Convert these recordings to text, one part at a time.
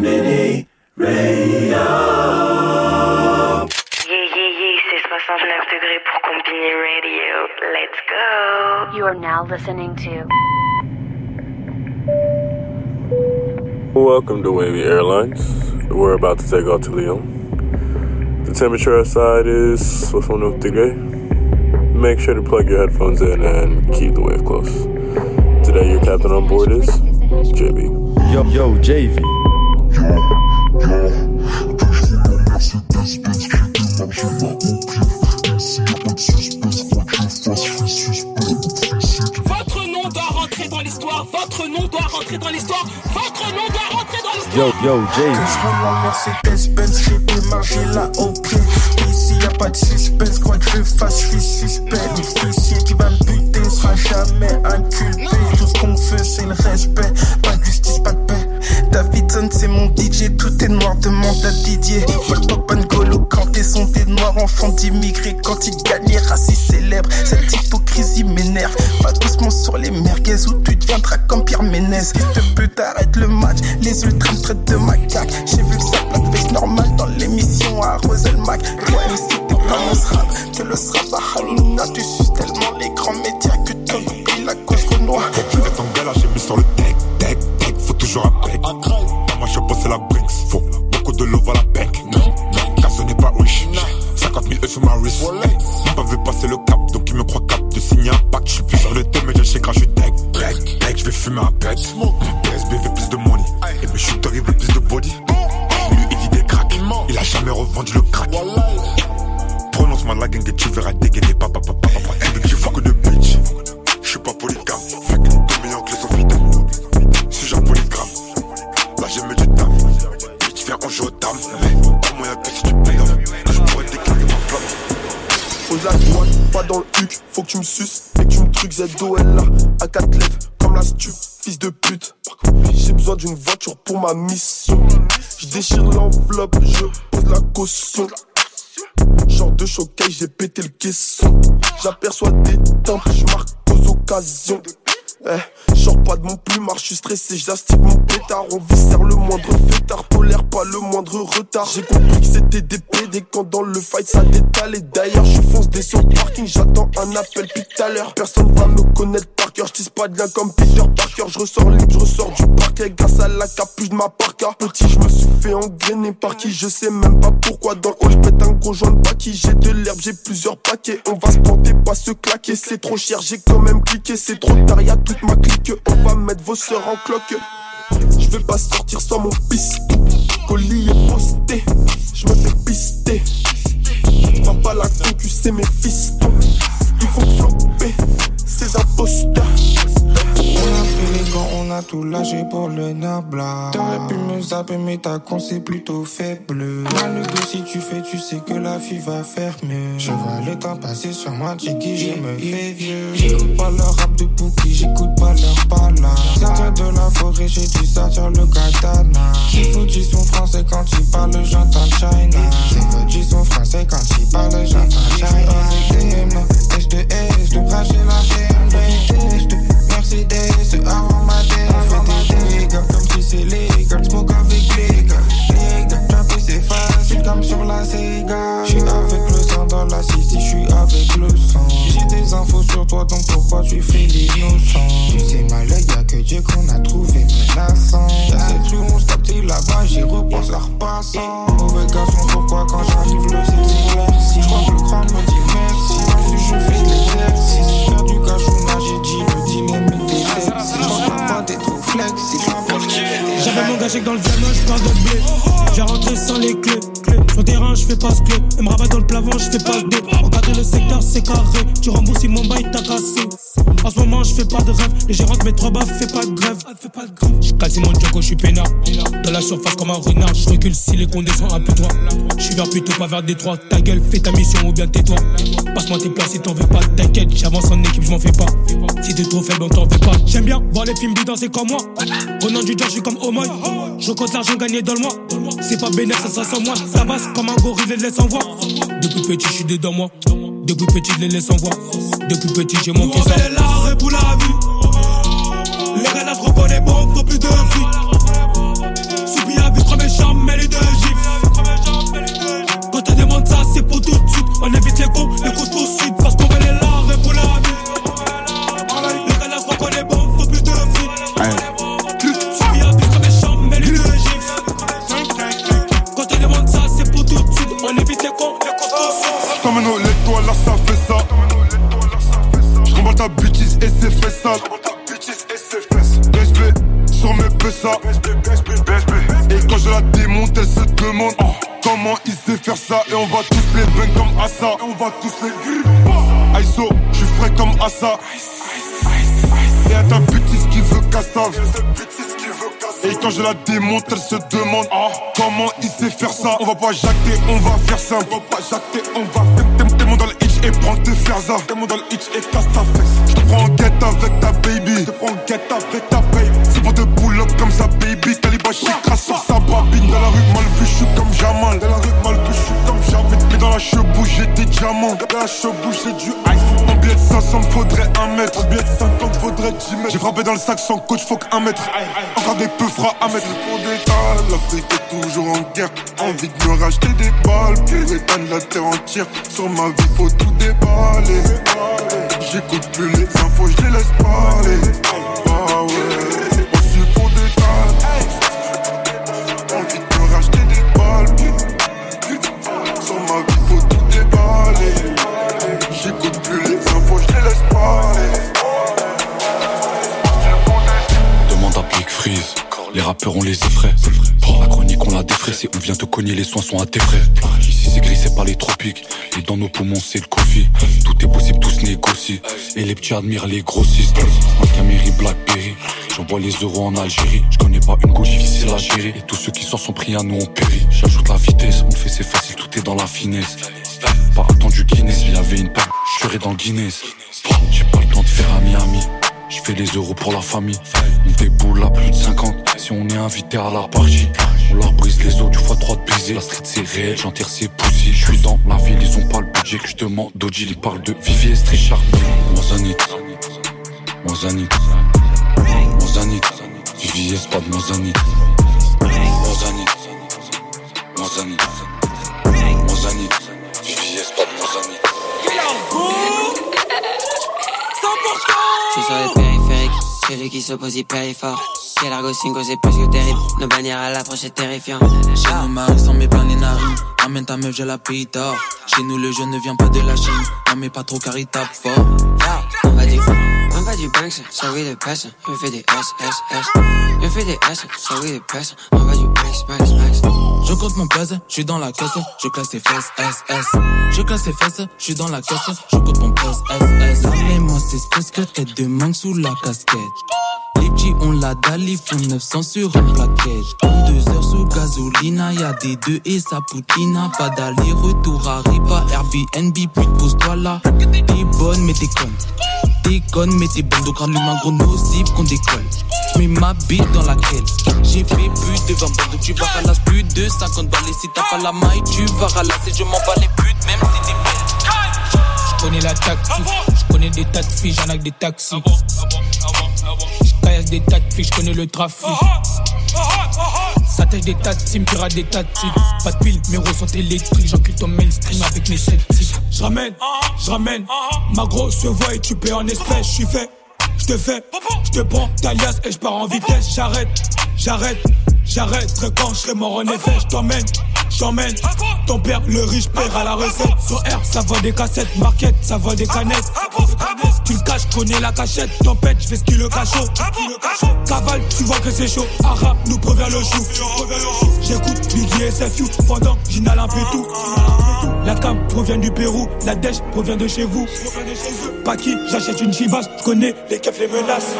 Combini Radio. Yeah, yeah, yeah, c'est 69 degrés pour Combini Radio. Let's go. You are now listening to Welcome to Wavy Airlines. We're about to take off to Lyon. The temperature outside is 69 degrees. Make sure to plug your headphones in and keep the wave close. Today, your captain on board is JB. Yo, yo, JV. Votre nom doit rentrer dans l'histoire. Votre nom doit rentrer dans l'histoire. Votre nom doit rentrer dans l'histoire. Yo, yo, JV. Je roule en Mercedes Benz, j'ai démarré là au pied. Ici y a pas de suspense, quoi que je fasse, je suis suspect. L'officier qui va me buter sera jamais inculpé. Tout ce qu'on fait, c'est le respect. Pas de justice, pas de paix. Davidson, c'est mon DJ, tout est noir, demande à Didier. Paul Pogba, N'Golo Kanté sont des noirs enfants d'immigrés. Quand ils gagnent, racistes célèbres. Cette hypocrisie m'énerve. Pas doucement sur les merguez où tu deviendras comme Pierre Ménez. Fils de pute, le match. Les ultras me traitent de macaque. J'ai vu que ça blackface normal dans l'émission à Roselmac. Toi, MC, t'es pas mon srap. Que le srap à Halina, tu suces tellement les grands médias que t'en oublies la cause Renoir. Vous êtes en galère, j'ai sur le Passer le cap, donc il me croit cap de signer un pacte. Je suis plus sur le thème, mais j'ai chez quand je suis deck, deck, deck, je vais fumer un pet. Tu me trucs ZOL à quatre lèvres comme la stup, fils de pute. J'ai besoin d'une voiture pour ma mission. Je déchire l'enveloppe, je pose la caution. Genre de showcase, j'ai pété le caisson. J'aperçois des temples, je marque aux occasions. Eh, genre pas de mon plumard, je suis stressé, j'astique mon pétard. On viscère le moindre fêtard, tolère pas le moindre retard. J'ai compris que c'était des PD quand dans le fight ça détale. D'ailleurs, je fonce des sur parking, j'attends un appel puis tout à l'heure. Personne va me connaître par cœur, je pas de lien comme Peter Parker. Je ressors libre, je ressors du parquet grâce à la capuche de ma parka. Petit, je me suis fait engrainer par qui, je sais même pas pourquoi. Dans le je pète un gros joint de qui J'ai de l'herbe, j'ai plusieurs paquets. On va se planter, pas se claquer. C'est trop cher, j'ai quand même cliqué. C'est trop tard, y'a toute ma clique. On va mettre vos sœurs en cloque. Je vais pas sortir sans mon piston. Colis est posté, je me fais pister. Va pas la concu, mes fistons. Il faut flopper ces imposteurs. Tout lâché pour le nabla. T'aurais pu me zapper, mais ta con c'est plutôt faible. Mal que si tu fais, tu sais que la fille va faire mieux. Je vois le temps passer sur moi, Jiggy, je me fais vieux. J'écoute pas leur rap de Pookie, j'écoute pas leur pala. Sortir de la forêt, j'ai dû sortir le katana. Qui faut dire son français quand il parle, j'entends China. Qui faut dire son français quand il parle, j'entends China. S de S, de la chaîne, vitesse de Mercedes avant ma tête. On fait des dégâts comme si c'est légal. Quasi mon jogo, je suis peinard. Dans la surface comme un renard, je recule si les condés sont un peu droits. Je suis vers plutôt pas vers Détroit. Ta gueule, fais ta mission ou bien tais-toi. Passe-moi tes places si t'en veux pas. T'inquiète, j'avance en équipe, je m'en fais pas. Si t'es trop faible, on t'en veut pas. J'aime bien voir les films danser comme moi. Renan du je suis comme Omoy. Je compte l'argent gagné dans le mois. C'est pas bénéfice, ça sera sans moi. Ça passe comme un gorille, les laisse en voix. Depuis petit, je suis dedans moi. Depuis petit, je les laisse en voix. Depuis petit, j'ai Nous monté on ça. fait les larmes pour la vie. Plus de flics. Aiso, je suis frais comme Assa. Et à ta bêtise qui veut cassave. Et quand je la démonte, elle se demande oh, comment il sait faire ça? On va pas jacter, on va faire ça. On va pas jacter, on va faire. T'es mon dans le hitch et prends tes ça. T'es mon dans le hitch et casse ta fesse. Je te prends en guette avec ta baby. Je te prends en guette avec ta baby. C'est pour te pull up comme ça, baby. Calibre crasse sur sa babine. Dans la rue mal vu, je suis comme Jamal. Dans la rue Chebou, j'ai des diamants. Chebou, j'ai du ice. En billet de 500, faudrait un mètre. En billet de 50, faudrait 10 mètres. J'ai frappé dans le sac sans coach, faut qu'un mètre. Encore des peu fera à mettre. Pour des l'Afrique est toujours en guerre. Envie de me racheter des balles. Pour éteindre la terre entière. Sur ma vie, faut tout déballer. J'écoute plus les infos, je les laisse parler. Ah ouais, on les effraie. La chronique on l'a défraissé. On vient te cogner, les soins sont à tes frais. Ici c'est gris, c'est pas les tropiques. Et dans nos poumons c'est le coffee. Tout est possible, tout se négocie. Et les petits admirent les grossistes. Camry, Blackberry. J'envoie les euros en Algérie. Je connais pas une gauche difficile à gérer. Et tous ceux qui s'en sont pris à nous ont péri. J'ajoute la vitesse, on fait c'est facile, tout est dans la finesse. Pas attendu Guinness, il y avait une part, je serais dans le Guinness. J'ai pas le temps de faire à Miami. Je fais les euros pour la famille. On déboule à plus de 50. Si on est invité à la partie, on leur brise les os du fois 3 de baiser. La street c'est réel, j'enterre ses poussies. Je suis dans la ville, ils ont pas le budget que je demande. Doji, il parle de Vivier, Strichard. Mozanit. Mozanit. Mozanit. Vivier, c'est pas de Mozanit. Mozanit. Mozanit. Mozanit. Vivier, c'est pas de Mozanit. Je suis sur les périphériques, celui qui s'oppose hyper est fort. Quel argot cinco, c'est plus que terrible. Nos bannières à l'approche, c'est terrifiant. Chez nous, Marie sans mes plans et narines. Amène ta meuf, j'ai la pays d'or. Chez nous, le jeune ne vient pas de la Chine. Non, mais pas trop car il tape fort. On va du, on va du Banks, ça oui de presse. Je fais des S, S, S. Je fais des ça oui de presse. On va du. Je compte mon buzz, je suis dans la caisse, je classe les fesses, S, S. Je classe les fesses, je suis dans la caisse, je compte mon buzz, S, S. Appelez-moi c'est presque tête de manque sous la casquette. Les petits ont la dalle, ils font 900 sur une plaquette. En deux heures sous gasolina, y'a des deux et ça poutina. Pas d'aller-retour à Ripa, Airbnb, puis pose-toi là. T'es bonne, mais t'es conne. T'es conne, mais t'es bonne. Donc rends l'humain gros nocif qu'on décolle. J'mets ma bite dans laquelle j'ai fait plus de 20 balles. Tu vas ralasser plus de 50 balles. Et si t'as pas la maille, tu vas ralasser. Je m'en bats les putes, même si t'es belle. Je connais la tactique, je connais des tas de filles, j'en ai que des taxis. Je caillasse des tas de filles, je connais le trafic. Ça tèche des tas de teams, pirate des tas de. Pas de pile, mes roues sont électriques, j'encule ton mainstream avec mes sceptiques. Je ramène, je ramène, ma grosse voix et tu paies en espèces, je suis fait. Je te fais, je te prends ta liasse et je pars en vitesse, j'arrête, j'arrête, j'arrête, quand je serai mort en effet, je t'emmène, je t'emmène. Ton père, le riche, paiera la recette. Sur R, ça vole des cassettes, market, ça vole des canettes. Tu le caches, connais la cachette, tempête, je fais ce qui le cachot. Cavale, tu vois que c'est chaud. Ara nous prévient le chou. J'écoute Biggie et SFU pendant j'inhale un peu tout. La cam provient du Pérou, la dèche provient de chez vous. Pas qui, j'achète une chivas, je connais les keufs, les menaces.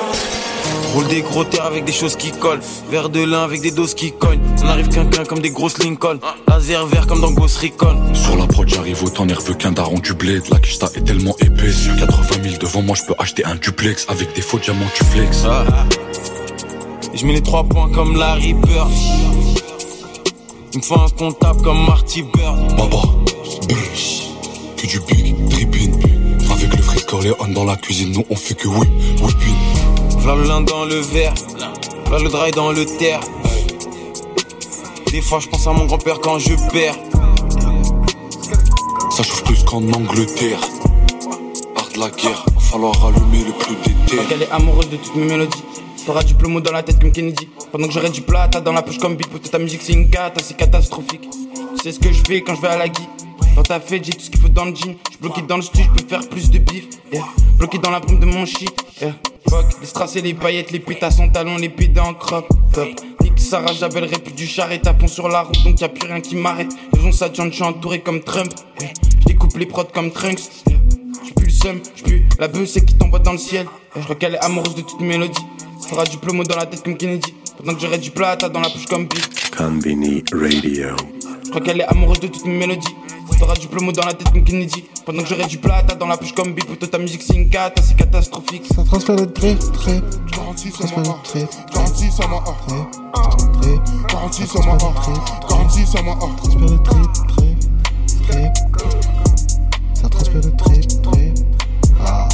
Roule des gros terres avec des choses qui collent. Verre de lin avec des doses qui cognent. On arrive qu'un comme des grosses Lincoln. Laser vert comme dans Ghost Recon. Sur la prod, j'arrive autant nerveux qu'un daron du bled. La kista est tellement épaisse. 80 000 devant moi, je peux acheter un duplex avec des faux diamants, tu flex. Ah. Je mets les trois points comme Larry Bird. Il me faut un comptable comme Marty Bird. Baba, brrr, que du big, dripping. Avec le fric Corleone dans la cuisine, nous on fait que oui, whipping. V'là le lin dans le verre, v'là le dry dans le terre. Des fois je pense à mon grand-père quand je perds. Ça chauffe plus qu'en Angleterre. Art de la guerre, va falloir allumer le plus d'été. Elle est amoureuse de toutes mes mélodies. T'auras du plomo dans la tête comme Kennedy. Pendant que j'aurai du plata dans la poche comme beat. Pour ta musique c'est une cata, c'est catastrophique. Tu sais ce que je fais quand je vais à la guy. Dans ta fête, j'ai tout ce qu'il faut dans le jean. J'suis bloqué dans le studio, je peux faire plus de bif. Yeah. Bloqué dans la brume de mon shit. Yeah. Fuck, les strass et les paillettes, les pétas son talon, les pieds dans crop. Top. Nique Sarah, j'appellerai plus du charrette à fond sur la route, donc y a plus rien qui m'arrête. Raison ça, John, je suis entouré comme Trump. Je découpe les prods comme Trunks. J'pue plus le seum, j'pue la c'est qui t'envoie dans le ciel. Je crois qu'elle est amoureuse de toute mélodie. Fera du plomo dans la tête comme Kennedy. Pendant que j'aurai du plata dans la poche comme Bill. Convini Radio. Je crois qu'elle est amoureuse de toute mélodie. T'auras du plomo dans la tête comme Kennedy. Pendant que j'aurai du plata dans la poche comme Bill. Pour ta musique, c'est une cata, c'est catastrophique. Ça transfère le trip, trip. Garantie sur Transfère ma le trip. Garantie sur ma Trip, trip. Garantie sur ma Garantie sur ma Transfère le trip, trip. Trip. Ça transfère le trip, trip. Ah.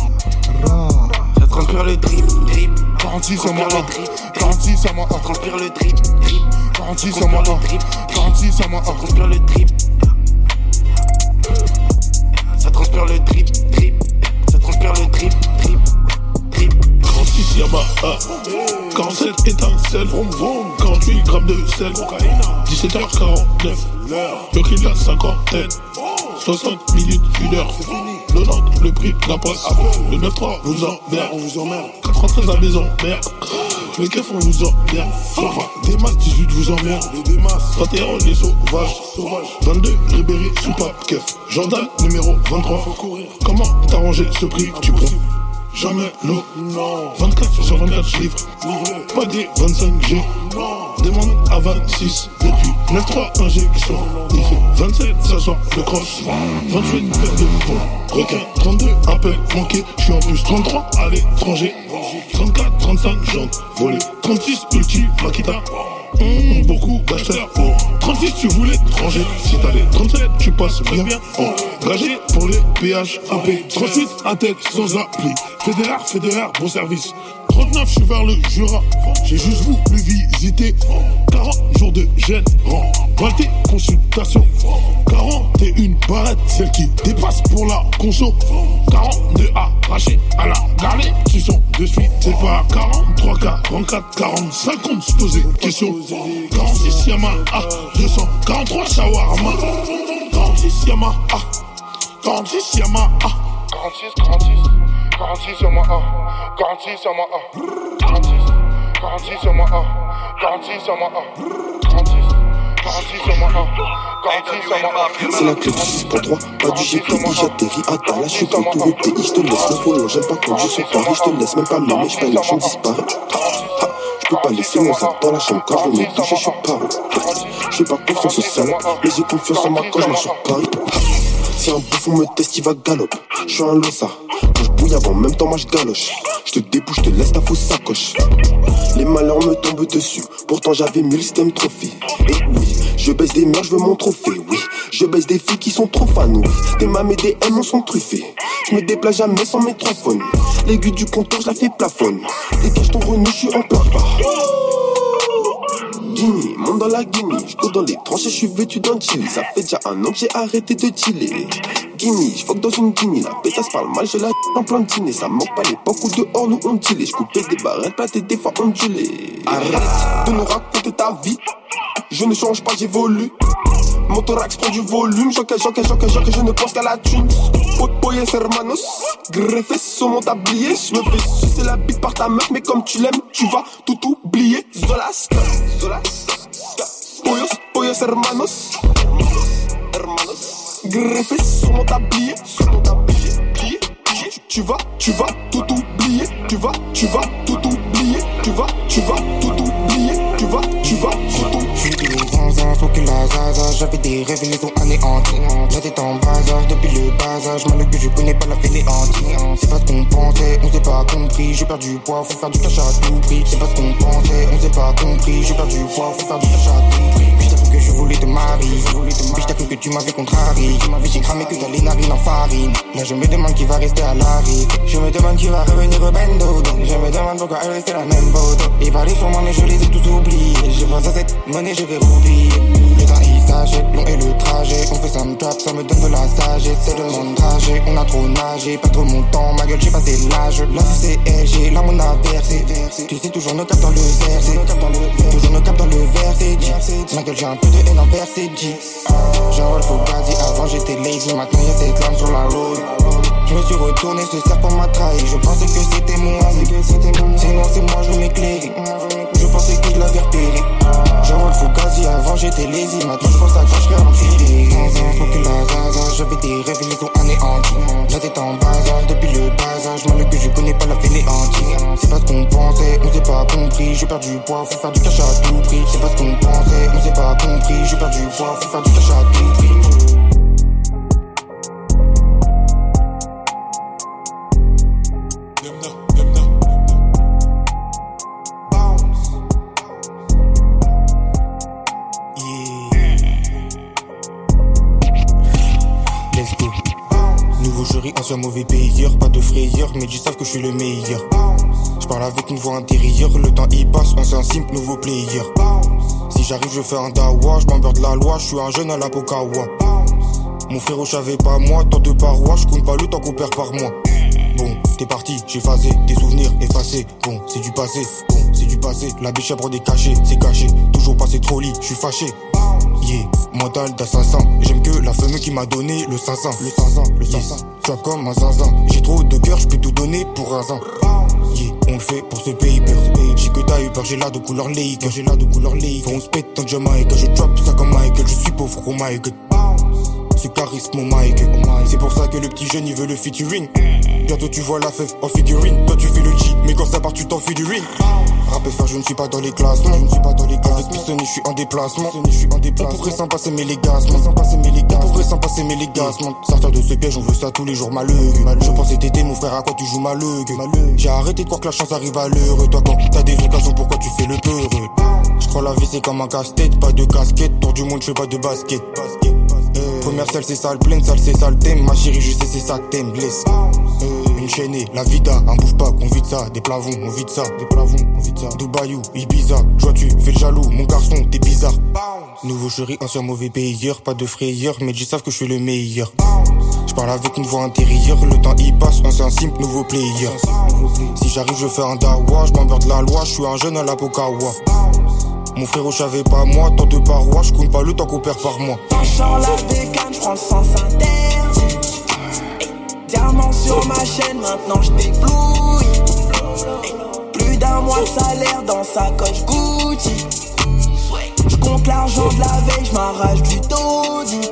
Ça transpire le drip, drip. Garantie sur ma Transpire le drip, Garantie sur ma Ça transpire le drip, drip. Garantie Ça sur ma transpire le drip, Garantie sur ma Ça transpire le drip. Ça transpire le drip, drip. Ça transpire le drip, drip, drip. 36 Yamaha 47 étincelles 48 grammes de sel 17h49 Jockey de la cinquantaine. 60 minutes, 1 heure 90 le prix de la Le 9-3 vous emmerde. 93 à maison, merde. Le keuf on vous emmerde. Enfin, des masses 18 vous emmerde. 21 les sauvages. 22 Ribéry soupape keuf Jordan numéro 23 Comment t'arranger ce prix tu prends Jamais l'eau. 24 sur 24 je livre. Pas des 25G. Demande à 26 depuis 9-3 injection. Il fait 27 ça sort le cross. 28 paires de bons. Requin 32 appel manqué. Je suis en plus 33 à l'étranger. 34, 35 jambes volées. 36 ulti Makita. Beaucoup d'acheteurs pour 36 tu voulais étranger. Si t'as les 37 tu passes bien Engagé pour les péages. AP 38 Intel sans appli Fédéraire, fédéraire, bon service 39 je suis vers le Jura. J'ai juste voulu visiter 40 jours de gêne. Valté, consultation 41 barrettes Celle qui dépasse pour la conso. 42 arrachés à la galée Tu sont de suite C'est pas 43, 44, 45 On se poser question. 46 Yamaha. 243 shawarma. 46 Yamaha. 46 Yamaha. 46, 46 46 sur ma A 46 sur ma A 46 46 sur ma A 46 sur ma A 46 46 sur ma A 46 sur ma A C'est la clé du 6.3, pas du GPI, j'atterris à Dallas, je suis de retour au pays, je te laisse. Le follow, j'aime pas conduire sur Paris, je te laisse même pas m'aimer, je l'argent disparaît. Ah, Je peux pas laisser mon sac dans la chambre je me toucher, je. Je fais pas confiance aux salopes, mais j'ai confiance en moi quand je marche sur Paris. Ah, Si un bouffon me teste, il va galop. Je suis un losa. Avant, même temps, moi je galoche. Je te débouche, te laisse ta fausse sacoche. Les malheurs me tombent dessus. Pourtant, j'avais mille systèmes trophées. Et oui, je baisse des mères, je veux mon trophée. Oui, je baisse des filles qui sont trop fans. Oui, des mâmes et des M sont truffés. Je me déplace jamais sans métrophone. L'aiguille du compteur, je la fais plafonne. Dégage ton renou, je suis en plein phare. Guinée, monte dans la Guinée, je dans les tranchées, je suis vêtu d'un chili. Ça fait déjà un an que j'ai arrêté de chiller. Guinée, je dans une Guinée, la pétasse parle mal, je la en de dîner. Ça manque pas l'époque où dehors nous on. Je coupais des barrettes plates et des fois ondulées. Arrête de nous raconter ta vie, je ne change pas, j'évolue. Motorax prend du volume, choque, choque, choque, choque, je ne pense qu'à la thune. Oye hermanos, greffé sur mon tablier. Je me fais sucer la bite par ta meuf, mais comme tu l'aimes, tu vas tout oublier. Zolas, Zolas, Poyos, poyos hermanos, hermanos, sur mon tablier. Sur mon tablier. Tu- vas, tu vas tout oublier. Tu vas, tu vas tout oublier. Tu vas, tu vas tout oublier. Tu vas, tu vas tout oublier. Sans que la J'avais des révélations anéanties La tête en bazar depuis le bas âge Mal que je connais pas la fainéantie C'est pas ce qu'on pensait, on s'est pas compris J'ai perdu poids, faut faire du cash à tout prix C'est pas ce qu'on pensait, on s'est pas compris J'ai perdu poids, faut faire du cash à tout prix que je voulais te marier Puis t'as cru que tu m'avais contrarié. J'ai cramé que t'as les narines en farine. Là je me demande qui va rester à l'arrêt Je me demande qui va revenir au bendo Je me demande pourquoi elle restait la même Ils parlaient sur moi mais je les ai tous oubliés monnaie je vais oublier Le il s'achète, long est le trajet. On fait ça me trap, ça me donne de la sagesse. C'est de mon trajet, on a trop nagé Pas trop mon temps, ma gueule j'ai passé l'âge. La vie c'est LG, là on a versé. Tu sais toujours nos caps dans le verset Toujours nos caps dans le verset dit. Ma gueule j'ai un peu de haine envers c'est dit. Genre faut gazi, avant j'étais lazy. Maintenant y'a cette lame sur la road je me suis retourné, ce serpent m'a trahi. Je pensais que c'était moi. Sinon, c'est moi, je m'éclaire. Je je pensais que je l'avais repéré. J'envoie le fugazi, avant j'étais lazy, maintenant je pense à quand je serai enculé. Sans aucune zaza, j'avais des rêves, ils ont anéantis. La tête en bas âge, depuis le bas âge, mal que je connais pas la fainéantise. C'est pas ce qu'on pensait, on s'est pas compris. J'ai perdu du poids, faut faire du cash à tout prix. C'est pas ce qu'on pensait, on s'est pas compris. J'ai perdu du poids, faut faire du cash à tout prix. Jury, ancien mauvais payeur, pas de frayeur, mais ils savent que je suis le meilleur. Je parle avec une voix intérieure, le temps y passe, ancien simple, nouveau player. Si j'arrive, je fais un dawa, je m'emmerde la loi, je suis un jeune à la Pokawa. Mon frérot, je savais pas moi, tant de parois, je compte pas le temps qu'on perd par mois. Bon, t'es parti, j'ai phasé, des souvenirs effacés. Bon, c'est du passé, bon, c'est du passé. La biche à des cachets, c'est caché. Toujours passé trop lit, je suis fâché. Yeah, mental d'assassin. J'aime que la femme qui m'a donné le 500. Le 500, le 500. Tu comme un zinzin. J'ai trop de cœur, je peux tout donner pour un zin. Yeah, on le fait pour ce paper. J'ai que t'as eu peur, j'ai là de couleur lake. J'ai là de couleur lake. Faut on se pète en Jamaïque. Je drop ça comme Michael. Je suis pauvre, oh my. Ce charisme, mon Mike. C'est pour ça que le petit jeune il veut le featuring. Bientôt tu vois la fève en figurine. Toi tu fais le G, mais quand ça part tu t'enfuis du ring. Rap faire, je ne suis pas dans les classements. Je ne suis pas dans les classements. Avec je suis en déplacement. Je suis en déplacement. Pourrait s'en passer mes légassements. S'en passer légassements. On pourrait s'en passer mes légassements. Sortir de ce piège, on veut ça tous les jours malheureux. Je pensais t'aider mon frère, à quoi tu joues malheureux. J'ai arrêté de croire que la chance arrive à l'heure. Toi quand t'as des occasions, pourquoi tu fais le peureux Je crois la vie c'est comme un casse-tête, pas de casquette. Tour du monde, je fais pas de basket. Première salle c'est sale pleine, salle c'est sale thème. Ma chérie, je sais c'est ça que t'aimes, blesse. Euh, une chaînée, la vida, un bouffe pas, on vide ça, des plavons, on vide ça, des plavons, on vide ça. Dubaïou, Ibiza, joie tu fais le jaloux, mon garçon, t'es bizarre. Nouveau chéri, ancien mauvais payeur, pas de frayeur, mais ils savent que je suis le meilleur. Je parle avec une voix intérieure, le temps y passe, ancien simple, nouveau player. Si j'arrive, je fais un dawa, je m'emmerde la loi, je suis un jeune à la Pokawa. Mon frérot, je savais pas moi, tant de parois, je compte pas le temps qu'on perd par mois. Penchant la bécane, je prends le sens interdit. Hey, Diamant sur ma chaîne, maintenant je déblouille. Plus d'un mois de salaire dans sa coche Gucci. Je compte l'argent de la veille, je m'arrache du taudis.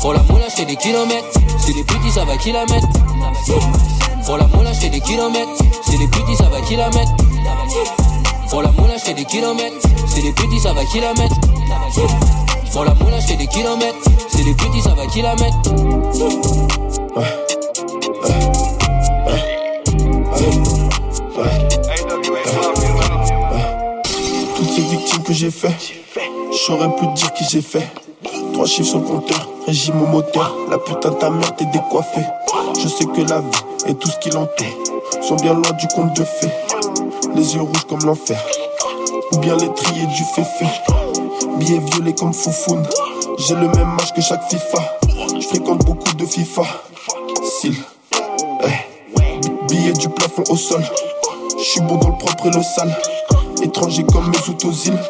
Pour la moula, je des kilomètres. C'est des petits, ça va kilomètres. Pour la moula, je des kilomètres. C'est des petits, ça va kilomètres. Pour la moula, je des kilomètres. C'est des petits, ça va kilomètres. Pour la moula, je des kilomètres. C'est des petits, ça va kilomètres. Toutes ces victimes que j'ai fait, j'aurais pu dire qui j'ai fait. Trois chiffres sur le compteur, régime au moteur. La putain ta mère t'es décoiffée. Je sais que la vie et tout ce qui l'entoure sont bien loin du conte de fées. Les yeux rouges comme l'enfer, ou bien les triés du féfé. Billets violets comme Foufoune. J'ai le même âge que chaque FIFA. Je fréquente beaucoup de FIFA. S'il, billets du plafond au sol. Je suis bon dans le propre et le sale. Étranger comme mes aux îles.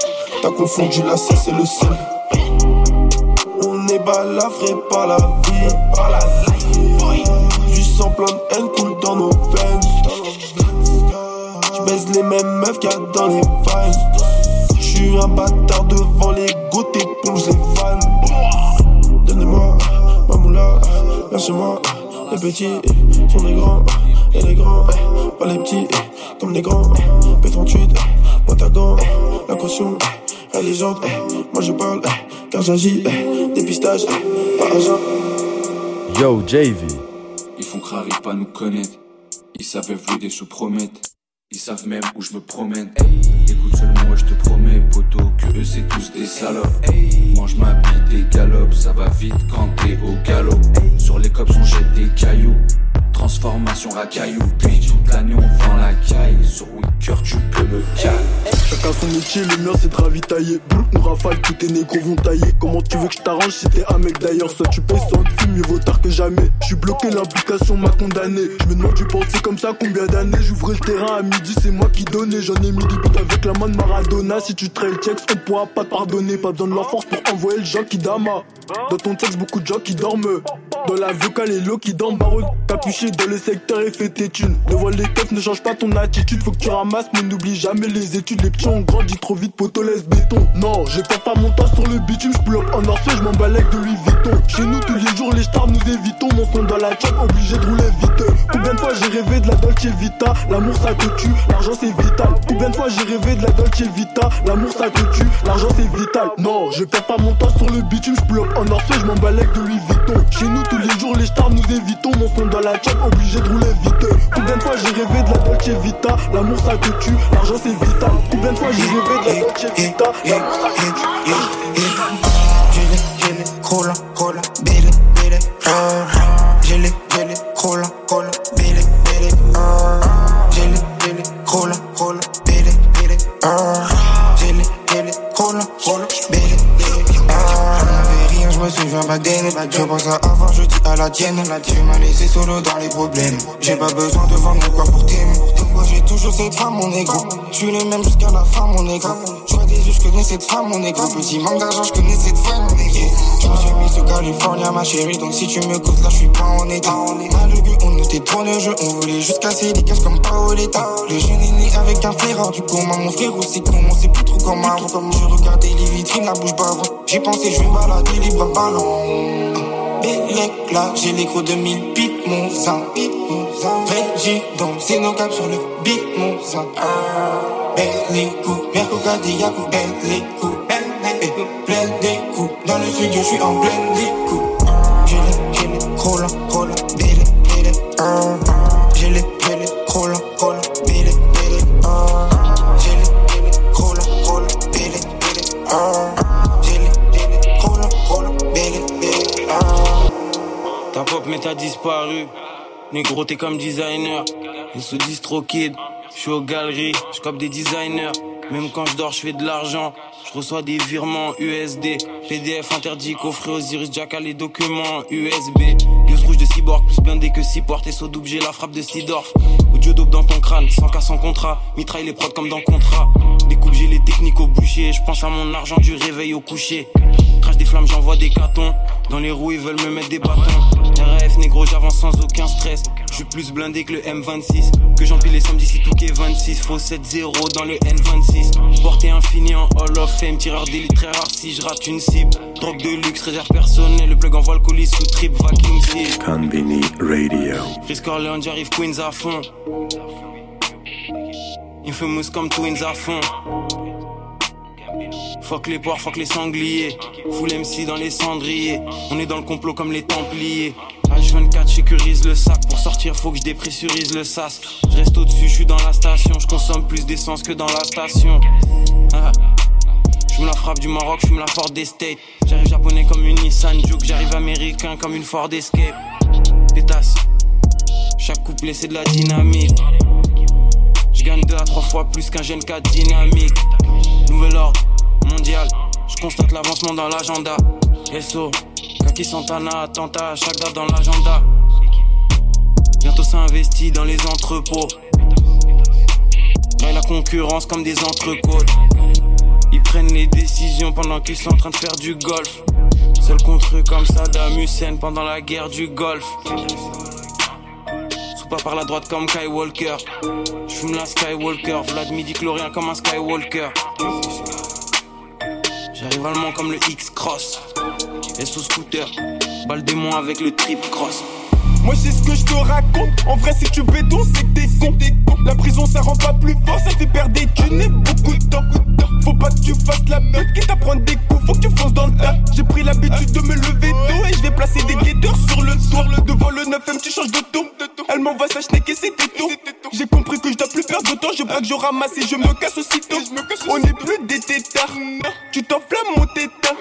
T'as confondu la cesse et le sel. On est balafré par la vie. Par la life. Du sang plein de haine coule dans nos veines. Les mêmes meufs qu'il y a dans les vibes. Je suis un bâtard devant les gouttes et plonge les vannes. Donnez-moi ma moula, lâchez-moi. Les petits sont des grands et les grands, pas les petits comme des grands. P38, moi ta gant, la caution, elle est gente. Moi je parle car j'agis, dépistage, pas agent. Yo, JV. Ils font ils pas nous connaître. Ils savent vouloir des sous promettre. Ils savent même où je me promène. Écoute seulement, je te promets, poteau, que eux c'est tous des salopes. Mange ma bite et galope, ça va vite quand t'es au galop. Sur les cops on jette des cailloux. Transformation racaillou, puis toute l'année on vend la caille. Sur Wicker tu peux me caler. Chacun son métier, le mien c'est de ravitailler. Brr, on rafale, tous tes négros vont tailler. Comment tu veux que je t'arrange si t'es un mec d'ailleurs? Soit tu payes, soit tu mieux vaut tard que jamais. Je suis bloqué, l'implication m'a condamné. Je me demande, tu pensais comme ça combien d'années? J'ouvrais le terrain à midi, c'est moi qui donnais. J'en ai mis des buts avec la main de Maradona. Si tu trailes checks, on pourra pas te pardonner. Pas besoin de leur force pour envoyer le qui dama. Dans ton texte, beaucoup de gens qui dorment. Dans la vocale et l'eau qui dans baronne. Capuché dans le secteur et fait tes thunes. Devant les keufs, ne change pas ton attitude. Faut que tu ramasses, mais n'oublie jamais les études. Les petits ont grandi trop vite, poteau laisse béton. Non, je perds pas mon temps sur le bitume. J'bloque en orceau, j'm'en avec de Louis Vuitton. Chez nous, tous les jours, les stars nous évitons. Mon son dans la chop, obligé de rouler vite. Combien de fois j'ai rêvé de la Dolce Vita? L'amour ça te tue, l'argent c'est vital. Combien de fois j'ai rêvé de la Dolce Vita? L'amour ça te tue, l'argent c'est vital. Non, je perds pas mon temps sur le bitume. J'bloque en orceau, j'm'en avec de Louis Vuitton. Chez nous, les jours, les stars nous évitons. Mon son dans la chop, obligé de rouler vite. Combien de fois j'ai rêvé de la Dolce Vita? L'amour ça te tue, l'argent c'est vital. Combien de fois j'ai rêvé de la Dolce Vita? L'amour Je pense à avant, je dis à la tienne. Tu m'as laissé solo dans les problèmes. J'ai pas besoin de vendre corps pour t'aimer. Moi j'ai toujours cette femme, mon négro. Je suis le même jusqu'à la fin, mon négro. Je vois des yeux, je connais cette femme, mon négro. Petit manque d'argent, je connais cette femme, mon négro. Je me suis mis sous California, ma chérie. Donc si tu me coûtes là, je suis pas en état. Le but, on était trop de jeu. On voulait juste casser les caches comme Paoletta. Le jeune est avec un frère du commun. Mon frère aussi comment, c'est plus trop comme avant. Je regardais les vitrines, la bouche bavant. J'ai pensé, je vais balader libre à ballon. Bélec là, j'ai gros 2000 pip mon sang. Veggie donc c'est nos caps sur le beat mon sang. Belle coups, Merco Cadillac ou belle les coups. Plein des coups, dans le studio je suis en plein des coups. J'ai les, j'ai les, belle, belle. Pop mais t'as disparu. Négro, t'es comme designer. Ils se disent trop kid. Je suis aux galeries, je cope des designers. Même quand je dors, je fais de l'argent. Je reçois des virements USD. PDF interdit, coffret Osiris Jackal les documents USB. News rouge de cyborg, plus blindé que 6 portes. Et saut double, j'ai la frappe de Sidorf. Audio dope dans ton crâne, sans cas sans contrat. Mitraille les prods comme dans contrat. J'ai les techniques au boucher. Je pense à mon argent du réveil au coucher. Crache des flammes, j'envoie des cartons. Dans les roues, ils veulent me mettre des bâtons. RAF négro, j'avance sans aucun stress. Je suis plus blindé que le M26. Que j'empile les samedis, si tout est 26. Faux 7-0 dans le N26. Portée infini en Hall of Fame. Tireur d'élite très rare si je rate une cible. Drogue de luxe, réserve personnelle. Le plug envoie le colis sous trip, vacuum seal. Convini Radio. Frisk Orléans, j'arrive Queens à fond. Infamous comme Twins à fond. Fuck les poires, fuck les sangliers. Full MC dans les cendriers. On est dans le complot comme les templiers. H24, sécurise le sac. Pour sortir, faut que je dépressurise le sas. Je reste au-dessus, je suis dans la station. Je consomme plus d'essence que dans la station. Ah. Je me la frappe du Maroc, je me la Ford Estate. J'arrive japonais comme une Nissan Juke. J'arrive américain comme une Ford Escape. Pétasse. Chaque couplet, c'est de la dynamite. Je gagne deux à trois fois plus qu'un jeune 4 dynamique. Nouvel ordre mondial. Je constate l'avancement dans l'agenda. SO, Kaki Santana, attentat, chaque date dans l'agenda. Bientôt ça investit dans les entrepôts. Graille la concurrence comme des entrecôtes. Ils prennent les décisions pendant qu'ils sont en train de faire du golf. Seul contre eux comme Saddam Hussein pendant la guerre du golf. Pas par la droite comme Kai Walker. J'fume la Skywalker. Vlad midi chlorien comme un Skywalker. J'arrive allemand comme le X-Cross. Et sous scooter. Balle démon avec le trip cross. Moi c'est ce que je te raconte. En vrai, si tu béton, c'est que t'es con. La prison ça rend pas plus fort, ça fait perdre des thunes beaucoup de temps. Faut pas que tu fasses la meute qui t'apprend des coups, faut que tu fonces dans le tas. J'ai pris l'habitude de me lever tôt et je vais placer des guetteurs sur le toit. Devant le 9ème, tu changes de ton. Elle m'envoie sa schneck et c'était tout. J'ai compris que je dois plus perdre de temps, je braque, je ramasse et je me casse aussitôt. On est plus des tétards, tu t'enflammes mon tétard.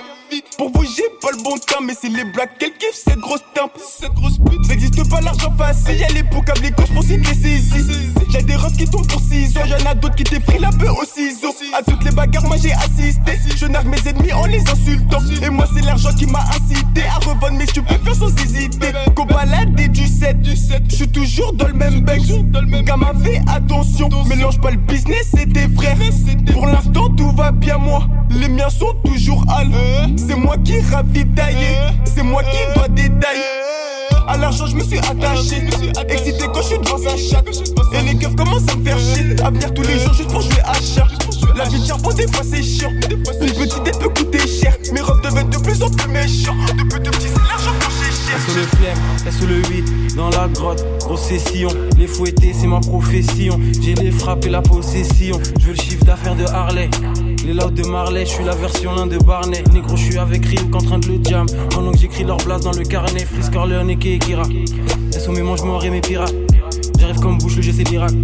Pour vous, j'ai pas le bon temps, mais c'est les blagues qu'elle kiffe, cette grosse tempe. Cette grosse pute. N'existe pas l'argent facile, y'a les pots câblés gauche pour citer saisies. J'ai des refs qui tombent pour 6 ans, y'en a d'autres qui t'ont pris la bœuf au ciseau. À toutes les bagarres, moi j'ai assisté. Je nargue mes ennemis en les insultant. Et moi, c'est l'argent qui m'a incité à revendre mes stupéfiants sans hésiter. Qu'au balade et du 7, je suis toujours dans le même bec. Gamin, fais attention, mélange pas le business et tes frères. Pour l'instant, tout va bien, moi. Les miens sont toujours hal. C'est moi qui ravitaille, c'est moi qui dois détailler. À l'argent, je me suis attaché. Excité quand je suis devant sa chatte. Et les keufs commencent à me faire chier. À venir tous les jours juste pour jouer à chat. La vie tient bon, des fois c'est chiant. Une petite tête peut coûter cher. Mes robes deviennent de plus en plus méchants. De petit, c'est l'argent pour cher. sous le flemme, sous le 8, dans la grotte, grosse session. Les fouettés, c'est ma profession. J'ai les frappes et la possession. Je veux le chiffre d'affaires de Harley. Les louds de Marley, je suis la version l'un de Barney. Négro, je suis avec Ryuk en train de le jam. Pendant que j'écris leur place dans le carnet. Frisk, Corleone et Kira. SO mes manches, je mes pirates. J'arrive comme bouche, le c'est miracle.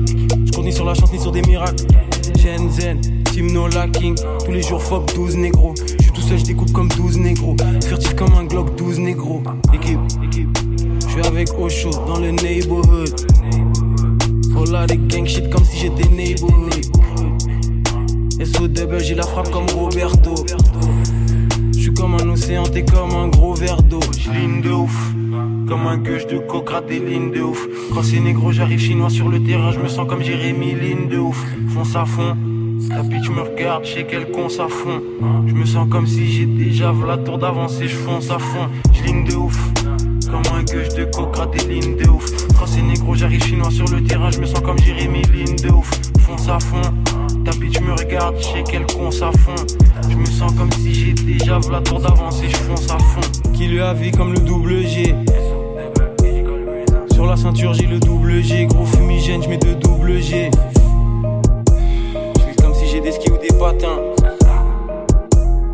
Je compte ni sur la chance ni sur des miracles. Shenzhen, Team No Lacking. Tous les jours, fuck 12 négros. Je suis tout seul, je découpe comme 12 négros. Furtif comme un Glock, 12 négros. Équipe, je suis avec Osho dans le neighborhood. Oh là, des gang shit comme si j'étais neighborhood. La frappe comme Roberto. Je suis comme un océan, t'es comme un gros verre d'eau. J'ligne de ouf. Comme un gueule de coke, des lignes de ouf. Quand c'est négro, j'arrive chinois sur le terrain, je me sens comme Jérémy, ligne de ouf. Fonce à fond. La bitch me regarde, sais qu'elle conce à fond. Je me sens comme si j'ai déjà la tour d'avance et je fonce à fond. J'ligne de ouf. Comme un gueule de coke, des lignes de ouf. Quand c'est négro, j'arrive chinois sur le terrain, je me sens comme Jérémy, ligne de ouf. Fonce à fond. Ta bitch me regarde, je sais qu'elle conce à fond. Je me sens comme si j'ai déjà la tour d'avance et je fonce à fond. Qui lui a vu comme le double G. Sur la ceinture, j'ai le double G. Gros fumigène, je mets de double G. Je comme si j'ai des skis ou des patins.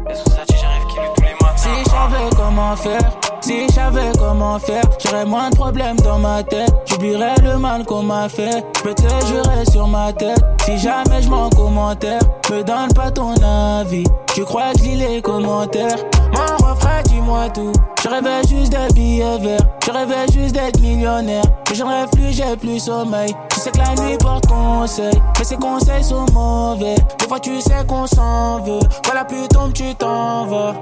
j'arrive qui tous les matins? Si je savais comment faire? Si je savais comment faire, j'aurais moins de problèmes dans ma tête. J'oublierais le mal qu'on m'a fait. Je peux te sur ma tête. Si jamais je m'en commentaire, me donne pas ton avis. Tu crois que je lis les commentaires? Refrain, dis-moi tout. Je rêvais juste d'être billets verts. Je rêvais juste d'être millionnaire. Mais j'en rêve plus, j'ai plus sommeil. Tu sais que la nuit porte conseil. Mais ces conseils sont mauvais. Des fois, tu sais qu'on s'en veut. La pluie tombe, tu t'en vas.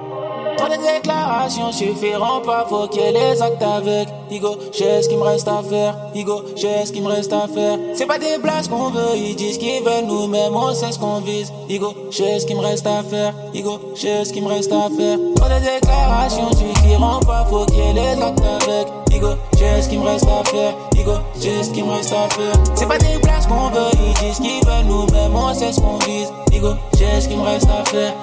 Trop de déclarations suffiront pas, faut qu'il y ait les actes avec. Igo, j'ai ce qu'il me reste à faire. Igo, j'ai ce qu'il me reste à faire. C'est pas des blagues qu'on veut, ils disent qu'ils veulent nous-mêmes, on sait ce qu'on vise. Igo, j'ai ce qu'il me reste à faire. Igo, j'ai ce qu'il me reste à faire. De déclarations suffiront pas, faut qu'il y ait les actes avec. Igo, j'ai ce qu'il me reste à faire. Igo, j'ai ce qu'il me reste à faire. C'est pas des blagues qu'on veut, ils disent qu'ils veulent nous-mêmes, on sait ce qu'on vise. Igo, j'ai ce qu'il me reste à faire.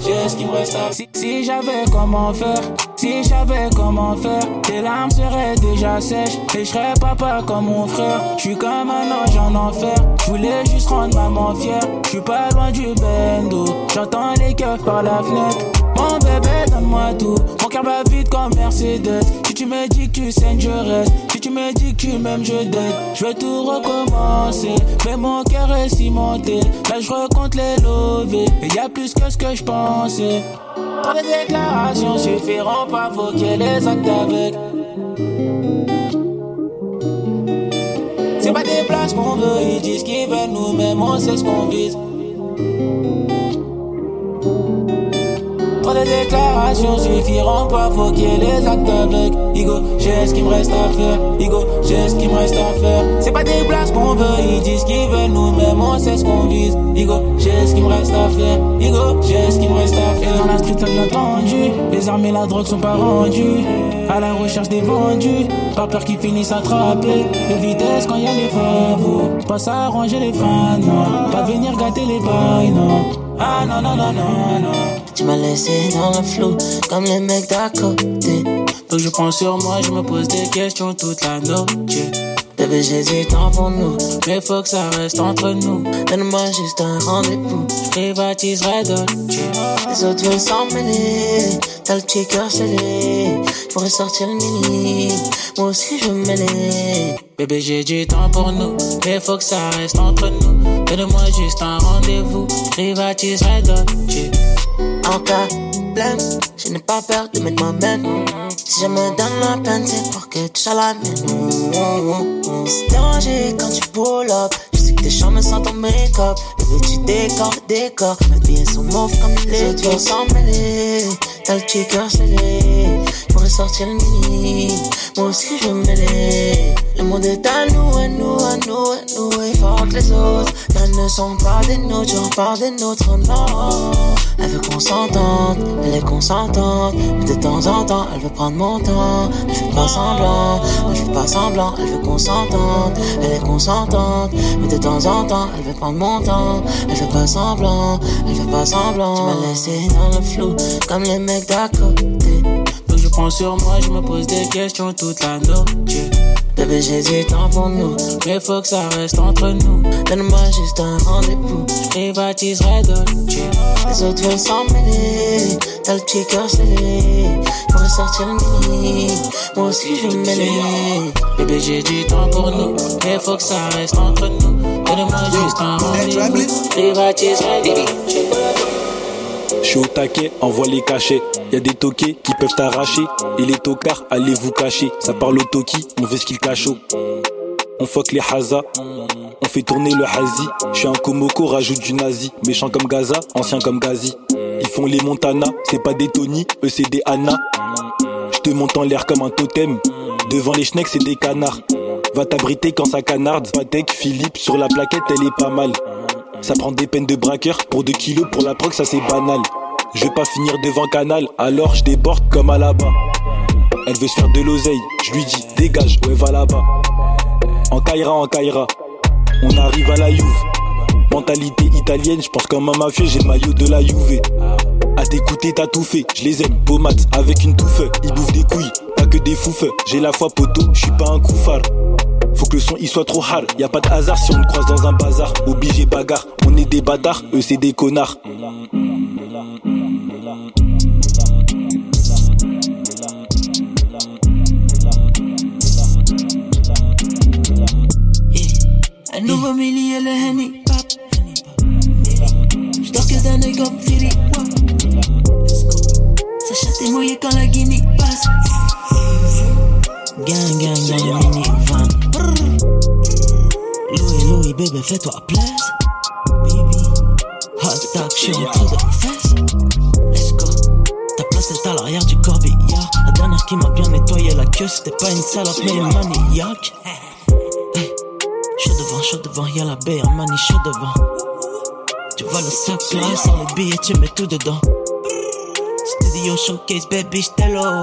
J'ai ce qu'il me reste à faire. si j'avais comment faire, si j'avais comment faire, tes larmes seraient déjà sèches et je serais papa comme mon frère. Je suis comme un ange en enfer, je voulais juste rendre maman fière. Je suis pas loin du bendo, j'entends les keufs par la fenêtre. Mon bébé, donne-moi tout. Mon cœur va vite comme Mercedes. Si tu me dis que tu saignes, je reste. Si tu me dis que tu m'aimes, je dette. Je vais tout recommencer. Mais mon cœur est cimenté. Là, je recompte les lovés. Et y a plus que ce que je pensais. Pour les déclarations suffiront pas, faut les actes avec. C'est pas des places qu'on veut, ils disent qu'ils veulent nous-mêmes, on sait ce qu'on vise. Trop de déclarations suffiront pas, faut qu'il y ait les actes avec. Igo, j'ai ce qu'il me reste à faire. Igo, j'ai ce qu'il me reste à faire. C'est pas des places qu'on veut, ils disent qu'ils veulent nous-mêmes, on sait ce qu'on vise. Igo, j'ai ce qu'il me reste à faire. Igo, j'ai ce qu'il me reste à faire. dans la street, ça bien tendu. Les armes et la drogue sont pas rendues. À la recherche des vendus. Pas peur qu'ils finissent attrapés. De vitesse quand y a les favos. Pas à arranger les fans, non. Pas venir gâter les bails, non. Ah non, non, non, non, non. Tu m'as laissé dans le flou, comme les mecs d'à côté. Donc je prends sur moi, je me pose des questions toute la nuit. Bébé, j'ai du temps pour nous. Mais faut que ça reste entre nous. Donne-moi juste un rendez-vous. Je privatiserai d'autres. Les autres veulent s'en mêler. T'as le petit cœur scellé. J'pourrais sortir le mini. Moi aussi, je mêler. Bébé, j'ai du temps pour nous. Mais faut que ça reste entre nous. Donne-moi juste un rendez-vous. Je privatiserai d'autres. En cas je n'ai pas peur de mettre ma main. Si je me donne la peine, c'est pour que tu sois la mienne. C'est danger quand tu pull up. Je sais que tes chambres sans ton make-up. Bébé, tu décores, décors. Mes billets sont mauves comme les autres mêler. T'as le petit cœur scellé. J'pourrais sortir le mini. Moi aussi, je me mêler. Le monde est à nous, à nous, à nous, à nous. Et fort que les autres. Elles ne sont pas des nôtres, j'en parle des nôtres, non. Elle veut qu'on s'entende. elle est consentante. Mais de temps en temps, elle veut prendre mon temps. Elle fait pas semblant, elle fait pas semblant, elle veut consentante. Elle est consentante, mais de temps en temps, elle veut prendre mon temps. Elle fait pas semblant, elle fait pas semblant. Tu m'as laissé dans le flou, comme les d'à côté. Donc je prends sur moi, je me pose des questions toute la nuit. Bébé, j'ai du temps pour nous. Mais faut que ça reste entre nous. Donne-moi juste un rendez-vous. Je privatiserai Dolce. Les autres veulent s'en mêler. T'as le petit cœur scellé. Pour sortir le mini. Moi aussi, je vais mêler. Bébé, j'ai du temps pour nous. Mais faut que ça reste entre nous. Donne-moi juste un rendez-vous. Je privatiserai Dolce. Je suis au taquet, envoie les cachets. Y a des toqués qui peuvent t'arracher. Et les tocards, allez vous cacher. Ça parle au toki, on veut ce qu'il cachot. On fuck les hazas. On fait tourner le hazi. Je suis un komoko, rajoute du nazi. Méchant comme Gaza, ancien comme Gazi. Ils font les Montana, c'est pas des Tony, eux c'est des Anna. Je te monte en l'air comme un totem. Devant les schnecks, c'est des canards. Va t'abriter quand ça canarde. Patek, Philippe, sur la plaquette, elle est pas mal. Ça prend des peines de braqueur pour 2 kilos pour la proc, ça c'est banal. Je vais pas finir devant Canal, alors je déborde comme à là-bas. Elle veut se faire de l'oseille, je lui dis dégage, ouais va là-bas. En Kaira, en Kaira, on arrive à la Juve. Mentalité italienne, je pense comme un mafieux, j'ai maillot de la Juve. À t'écouter, t'as tout fait, je les aime, pommades avec une touffe, ils bouffent des couilles, pas que des foufs. J'ai la foi poteau, je suis pas un couffard. Que le son il soit trop hard. Y a pas de hasard si on te croise dans un bazar. Obligé bagarre. On est des bâtards, eux c'est des connards. Un nouveau milli et le Henny Pop. J'dors que d'un œil comme Philly. Sa chatte est mouillée quand la guinée passe. Gang, gang, dans le bébé, fais-toi place. Baby. Hot dog, je suis en dessous de mes fesses. Let's go. Ta place est à l'arrière du corbillard. La dernière qui m'a bien nettoyé la queue, c'était pas une salope, mais une maniaque. Hey. Chaud devant, chaud devant, y'a la baie, un mani chaud devant. Tu vois le sac là, sans les billets, tu mets tout dedans. Studio showcase, baby, j't'ai l'eau.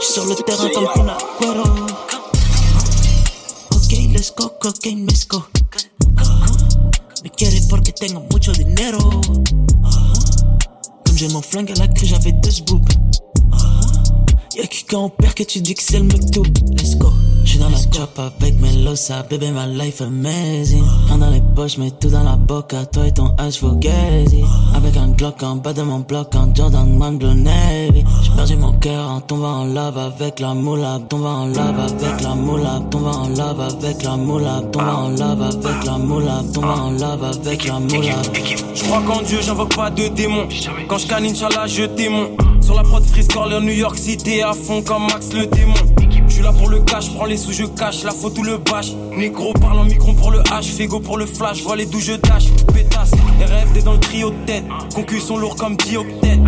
J'suis sur le terrain comme Kun Agüero. Cocaine, let's go. Me quiere porque tengo mucho dinero. Comme j'ai mon flingue à la crie, j'avais deux boobs. Y'a qui quand on perd que tu dis que c'est le mec tout. Let's. J'suis dans la chop avec mes losa, bébé, ma life amazing. Rien dans les poches, mais tout dans la boca, toi et ton H Fugazi. Avec un Glock en bas de mon bloc, en Jordan Man Blue Navy. J'ai perdu mon cœur en tombant en lave avec la moula, tombant en lave avec la moula, tombant en lave avec la moula, tombant en lave avec la moula, tombant en lave avec la moula. Je crois qu'en Dieu, j'invoque pas de démons. Quand je canine, Inch'Allah, je témoin. Sur la prod Freeze Corler, New York City, à fond comme Max le démon. Je pour le cash, prends les sous, je cache. La photo, le bâche. Négro, parle en micro pour le H. Fégo pour le flash, vois les d'où je dash. Pétasse, RFD dans le trio de tête. Sont lourds comme dioctète.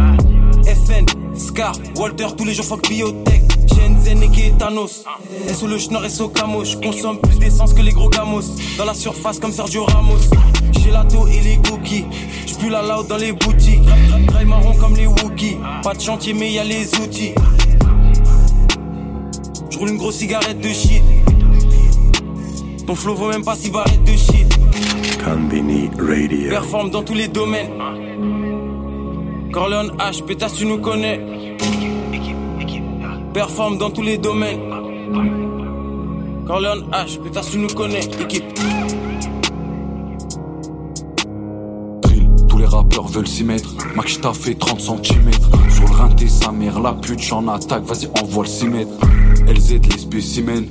FN, Scar, Walter, tous les jours fuck biotech. Shenzhen et Kétanos. Et sous le schnorr et sous camo. Je consomme plus d'essence que les gros gamos. Dans la surface comme Sergio Ramos. Gelato et les cookies. J'pue la loud dans les boutiques. Trail marron comme les Wookiees. Pas de chantier, mais y a les outils. J'roule une grosse cigarette de shit. Ton flow vaut même pas si barrette de shit. Radio. Performe dans tous les domaines. Corleone H, pétasse, tu nous connais. Performe dans tous les domaines. Corleone H, pétasse, tu nous connais. Équipe. Les rappeurs veulent s'y mettre. Max, fait 30 cm. Sur le rein, t'es sa mère. La pute, j'en attaque. Vas-y, envoie le 6 mètres. LZ, les spécimens.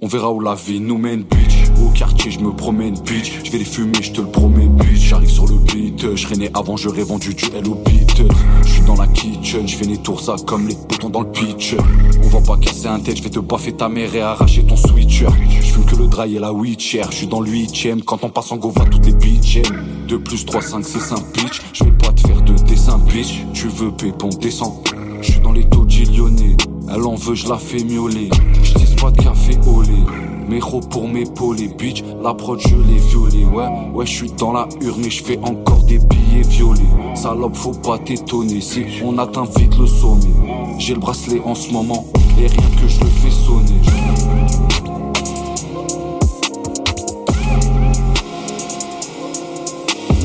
On verra où la vie nous mène, bitch. Au quartier, je me promène, bitch. Je vais les fumer, je te le promets, bitch. J'arrive sur le beat. Je né avant, j'aurais vendu du au beat. Je suis dans la kitchen, je fais tours ça comme les boutons dans le pitch. On va pas casser un tête, je vais te baffer ta mère et arracher ton switcher. Je fume que le dry et la witcher. Je suis dans le huitième, quand on passe en go, va toutes les bitches. 2 plus 3, 5, 6, 1 bitch. Je vais pas te faire de dessin, bitch. Tu veux pépon, descends. Je suis dans les taux lyonnais. Elle en veut, je la fais miauler. Pas de café au lait. Méro pour m'épauler, bitch. La prod, je l'ai violée. Ouais, ouais, je suis dans la urne et je fais encore des billets violets. Salope, faut pas t'étonner si on atteint vite le sommet. J'ai le bracelet en ce moment et rien que je le fais sonner.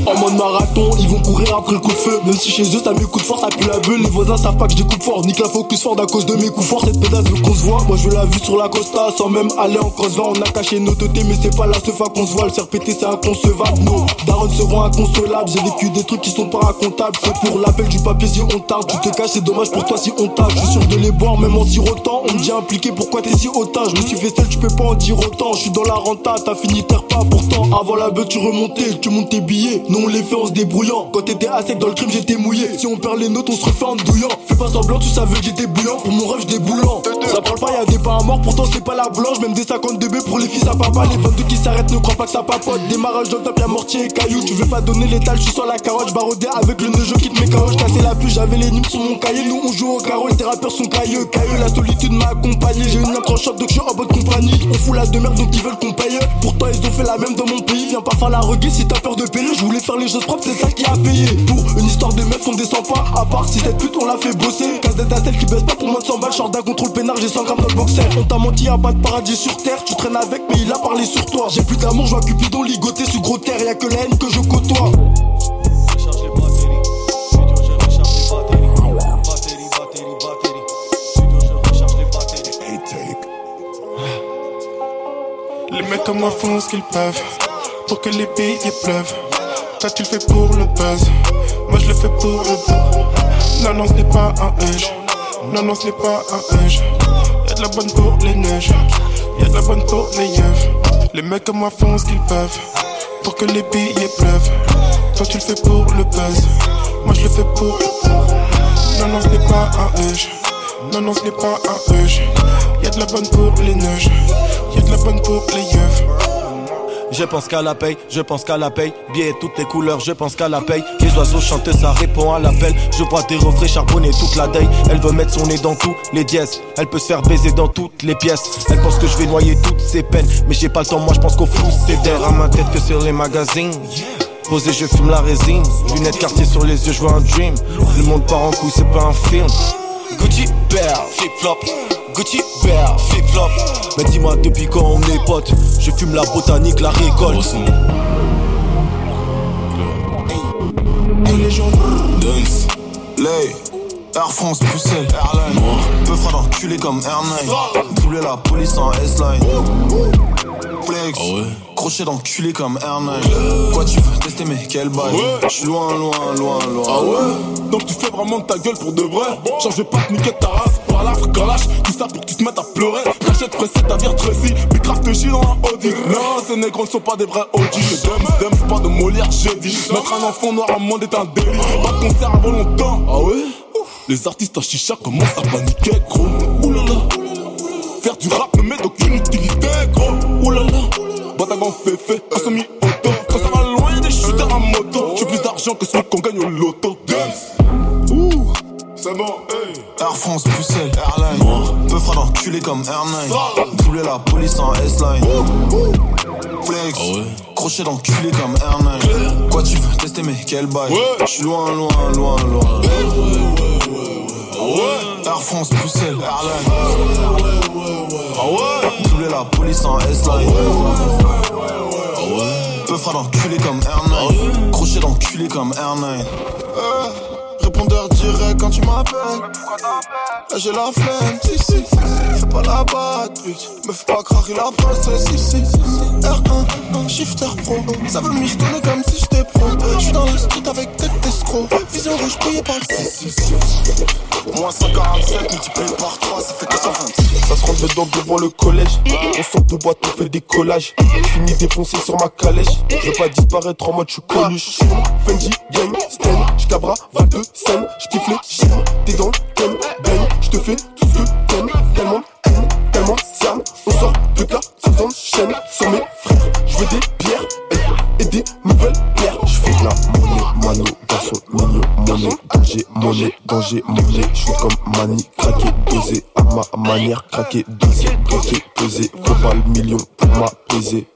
En mode marathon, ils vont courir après le coup de feu. Même si chez eux, ça met coup de force, ça pue la bulle. Les voisins savent pas que je découpe fort. Nique la focus fort à cause de mes coups forts. Cette pédasse veut qu'on se voit. Moi, je la vue sur la costa sans même aller en cross On a caché nos têtes, mais c'est pas la seule fois qu'on se voit. Le CRPT, c'est inconcevable. Nos darons seront inconsolables. J'ai vécu des trucs qui sont pas racontables. C'est pour l'appel du papier si on tarde. Tu te caches, c'est dommage pour toi si on tâche. Je suis sûr de les boire, même en sirotant. On me dit impliqué, pourquoi t'es si hautain Je me suis fait seul, tu peux pas en dire autant. Je suis dans la renta, t'as fini terre pas. Pourtant, avant la beuh, tu remontais, tu montes tes billets. Nous, on les fait, on se débrouillant. Quand t'étais à sec dans le crime, j'étais mouillé. Si on perd les notes, on se refait en douillant. Fais pas semblant, tu savais que j'étais bouillant. Pour mon rêve, j'étais boulant. Ça parle pas, y'a des pas à mort, pourtant c'est pas la blanche. Même des 52 b pour les fils à papa. Les 22 qui s'arrêtent, ne crois pas que ça papote. Démarrage dans le top, y'a mortier et caillou. Tu veux pas donner l'étal, je suis sur la carotte. J'barodais avec le neige qui te met KO. J'cassais la pluie, j'avais les numes sur mon cahier. Nous on joue au carreau, les rappeurs sont cailleux. Cailleux, la solitude m'a accompagné. J'ai une shop, donc je suis en bonne compagnie. On fout la demeure, donc ils veulent qu'on paye. Pourtant, ils ont fait la même dans mon pays. Viens pas faire la reggae si t'as peur de payer. Je voulais faire les choses propres, c'est ça qui a payé. Pour une histoire de meuf, on descend pas. À part si cette pute, on l'a fait bosser. Casse d'être celle qui baisse pas pour moins de 100 balles. Short d'un contrôle pénard, j'ai 100 grammes dans le boxer. On t'a menti, y'a pas de paradis sur terre. Tu traînes avec, mais il a parlé sur toi. J'ai plus d'amour, je vois Cupidon ligoté sur gros terre. Y'a que la haine que je côtoie. Les mecs comme moi font ce qu'ils peuvent pour que les billets pleuvent. Toi tu le fais pour le buzz, moi je le fais pour le buzz. Non non ce n'est pas un huge, non non ce n'est pas un huge. Y'a de la bonne pour les neiges, y'a de la bonne pour les yeux. Les mecs comme moi font ce qu'ils peuvent pour que les billets pleuvent. Toi tu le fais pour le buzz, moi je le fais pour le buzz. Non non ce n'est pas un huge, non non ce n'est pas un huge. Y'a de la bonne pour les neiges, y'a de la bonne pour les yeux. Je pense qu'à la paye, je pense qu'à la paye. Billets toutes les couleurs, je pense qu'à la paye. Les oiseaux chantent, ça répond à l'appel. Je vois des refrains charbonnés toute la day. Elle veut mettre son nez dans tous les dièses. Elle peut se faire baiser dans toutes les pièces. Elle pense que je vais noyer toutes ses peines. Mais j'ai pas le temps, moi je pense qu'au flou c'est d'air à ma tête que sur les magazines. Posé, je fume la résine. Lunettes quartier sur les yeux, je vois un dream. Le monde part en couille, c'est pas un film. Gucci Bear, flip flop. Gucci Bear, flip flop. Mais dis-moi depuis quand on est potes, je fume la botanique, la récolte. Dunks, Lay, Air France, Bruxelles, Airline. Peu fera d'enculé comme Airline. Doubler la police en S-Line. Flex, crochet d'enculé comme Airline. Quoi tu veux tester mais quel bail J'suis loin, loin, loin, loin. Ah ouais? Donc tu fais vraiment de ta gueule pour de vrai? Genre je vais pas te niquer ta race par la Tout ça pour que tu te mettes à pleurer. Cachette pressée ta vie Tracy Puis grave te dans un Audi. Non ces négros ne sont pas des vrais OG C'est Dems, Dems, pas de Molière j'ai dit. Mettre un enfant noir en monde est un délit. Pas de concert avant longtemps. Ah ouais? Les artistes en chicha commencent à paniquer gros. Oulala. Faire du rap ne met d'aucune utilité gros. Oulala. Fait fait, pas semi-auto. Quand ça va loin des shooters à moto. J'ai plus d'argent que celui qu'on gagne au loto. Dance. Ouh. C'est bon, hey Air France, Bruxelles, Airline. Peu fera d'enculé comme Airline. Doubler la police en S-Line. Flex, crochet d'enculé comme Airline. Quoi tu veux tester mais quel bail J'suis loin, loin, loin, loin. Air France, Bruxelles, Airline. Doubler la police en S-Line. Peu fera d'enculé comme Airline. Crochet d'enculé comme Airline répondeur direct quand tu m'appelles. Là j'ai la flemme, si si, fais pas la bague. 8 Me fais pas craquer la princesse ici. R1, shifter pro. Ça veut me donner comme si j'étais pro. J'suis dans la street avec tête d'escroc. Vision rouge payée par le 6 Moins 147 multiplié par 3 ça fait 420 Ça se rentre dedans devant le collège. On sort de boîte on fait des collages. Fini défoncé sur ma calèche. Je vais pas disparaître en mode je coluche. Fendi, gang, Sten, j'cabra, Val de Seine J'kiffe les chiens, t'es dans le thème, bang J'te fais tout ce que t'aimes, tellement tellement cerne. On sort de cas, ça s'enchaîne sur mes frères. J'veux des pierres et, des nouvelles pierres. J'fais de la monnaie, mano, garçon mignon, monnaie, danger, monnaie, danger, monnaie. J'suis comme mani, craqué, dosé, à ma manière, craqué, dosé, bloqué, pesé. Faut pas le million pour m'apaiser.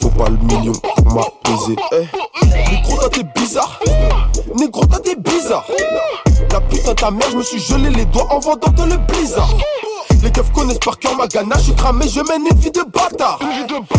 Faut pas le million pour m'apaiser. Eh, négro, toi t'es bizarre. Négro, toi t'es bizarre. La putain ta mère, je me suis gelé les doigts en vendant de le blizzard. Les keufs connaissent par cœur ma ganache, je suis cramé, je mène une vie de bâtard.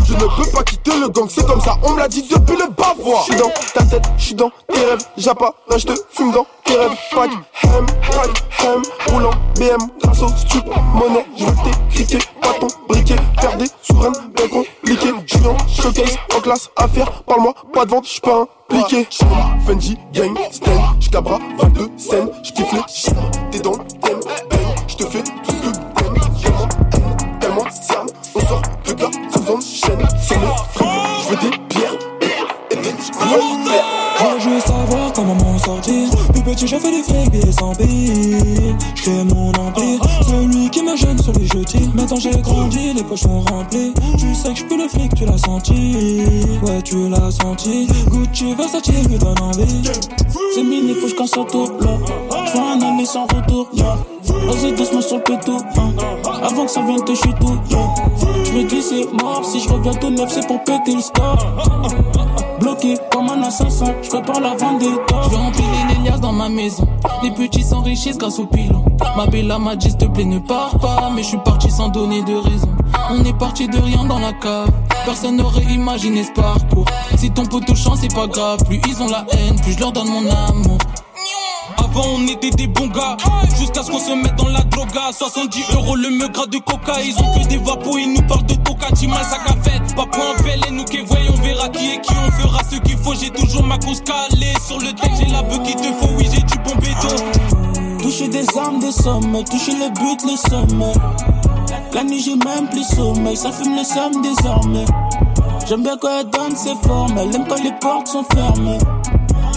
Je ne peux pas quitter le gang, c'est comme ça, on me l'a dit depuis le bavoir. J'suis dans ta tête, j'suis dans tes rêves, j'apparais, je te fume dans tes rêves. Pack, hem, pack, hem, roulant, BM, grâce au stup, monnaie, je veux t'écriquer, pas ton briquet, faire des souveraines, bien compliqué. J'suis en showcase, en classe, affaire, parle-moi, pas de vente, j'suis pas impliqué. Fenji, gang, Sten, j'cabra, 22 scènes, j'kiffe les t'es dans le thème, bang, j'te fais tout ce que gars, sous en chaîne, sur des pierres, et des Je veux savoir comment m'en sortir. Plus petit, j'ai fait des frics, des sans billes. J'crée mon empire. Celui qui me gêne, celui je tire. Maintenant j'ai grandi, les poches sont remplies. Tu sais que j'peux le fric, tu l'as senti. Ouais, tu l'as senti. Gucci, Versace, me donne envie. C'est mini, faut que je casse autour, là. J'fais un année sans retour, yeah. Vas-y, doucement sur le pétou, hein. Avant que ça vienne te tout, yeah. J'me dis c'est mort, si je reviens tout neuf, c'est pour péter le score. Comme un assassin, je prépare la vendetta. Je empiler les liasses dans ma maison. Les petits s'enrichissent grâce au pilon. Ma bella m'a dit, s'il te plaît, ne pars pas. Mais je suis parti sans donner de raison. On est parti de rien dans la cave. Personne n'aurait imaginé ce parcours. Si ton poteau chante, c'est pas grave. Plus ils ont la haine, plus je leur donne mon amour. On était des bons gars. Jusqu'à ce qu'on se mette dans la droga. 70 euros le me gras de coca. Ils ont que des vapos, ils nous parlent de coca. Tima sac à fête, pas pour un bel et nous qui voyons On verra qui est qui, on fera ce qu'il faut. J'ai toujours ma cause calée Sur le deck j'ai la veuve qu'il te faut. Oui j'ai du bon béton Toucher des armes, des sommes, toucher le but, les sommets. La nuit j'ai même plus sommeil, ça fume les sommes désormais. J'aime bien quand elle donne ses formes, elle aime quand les portes sont fermées.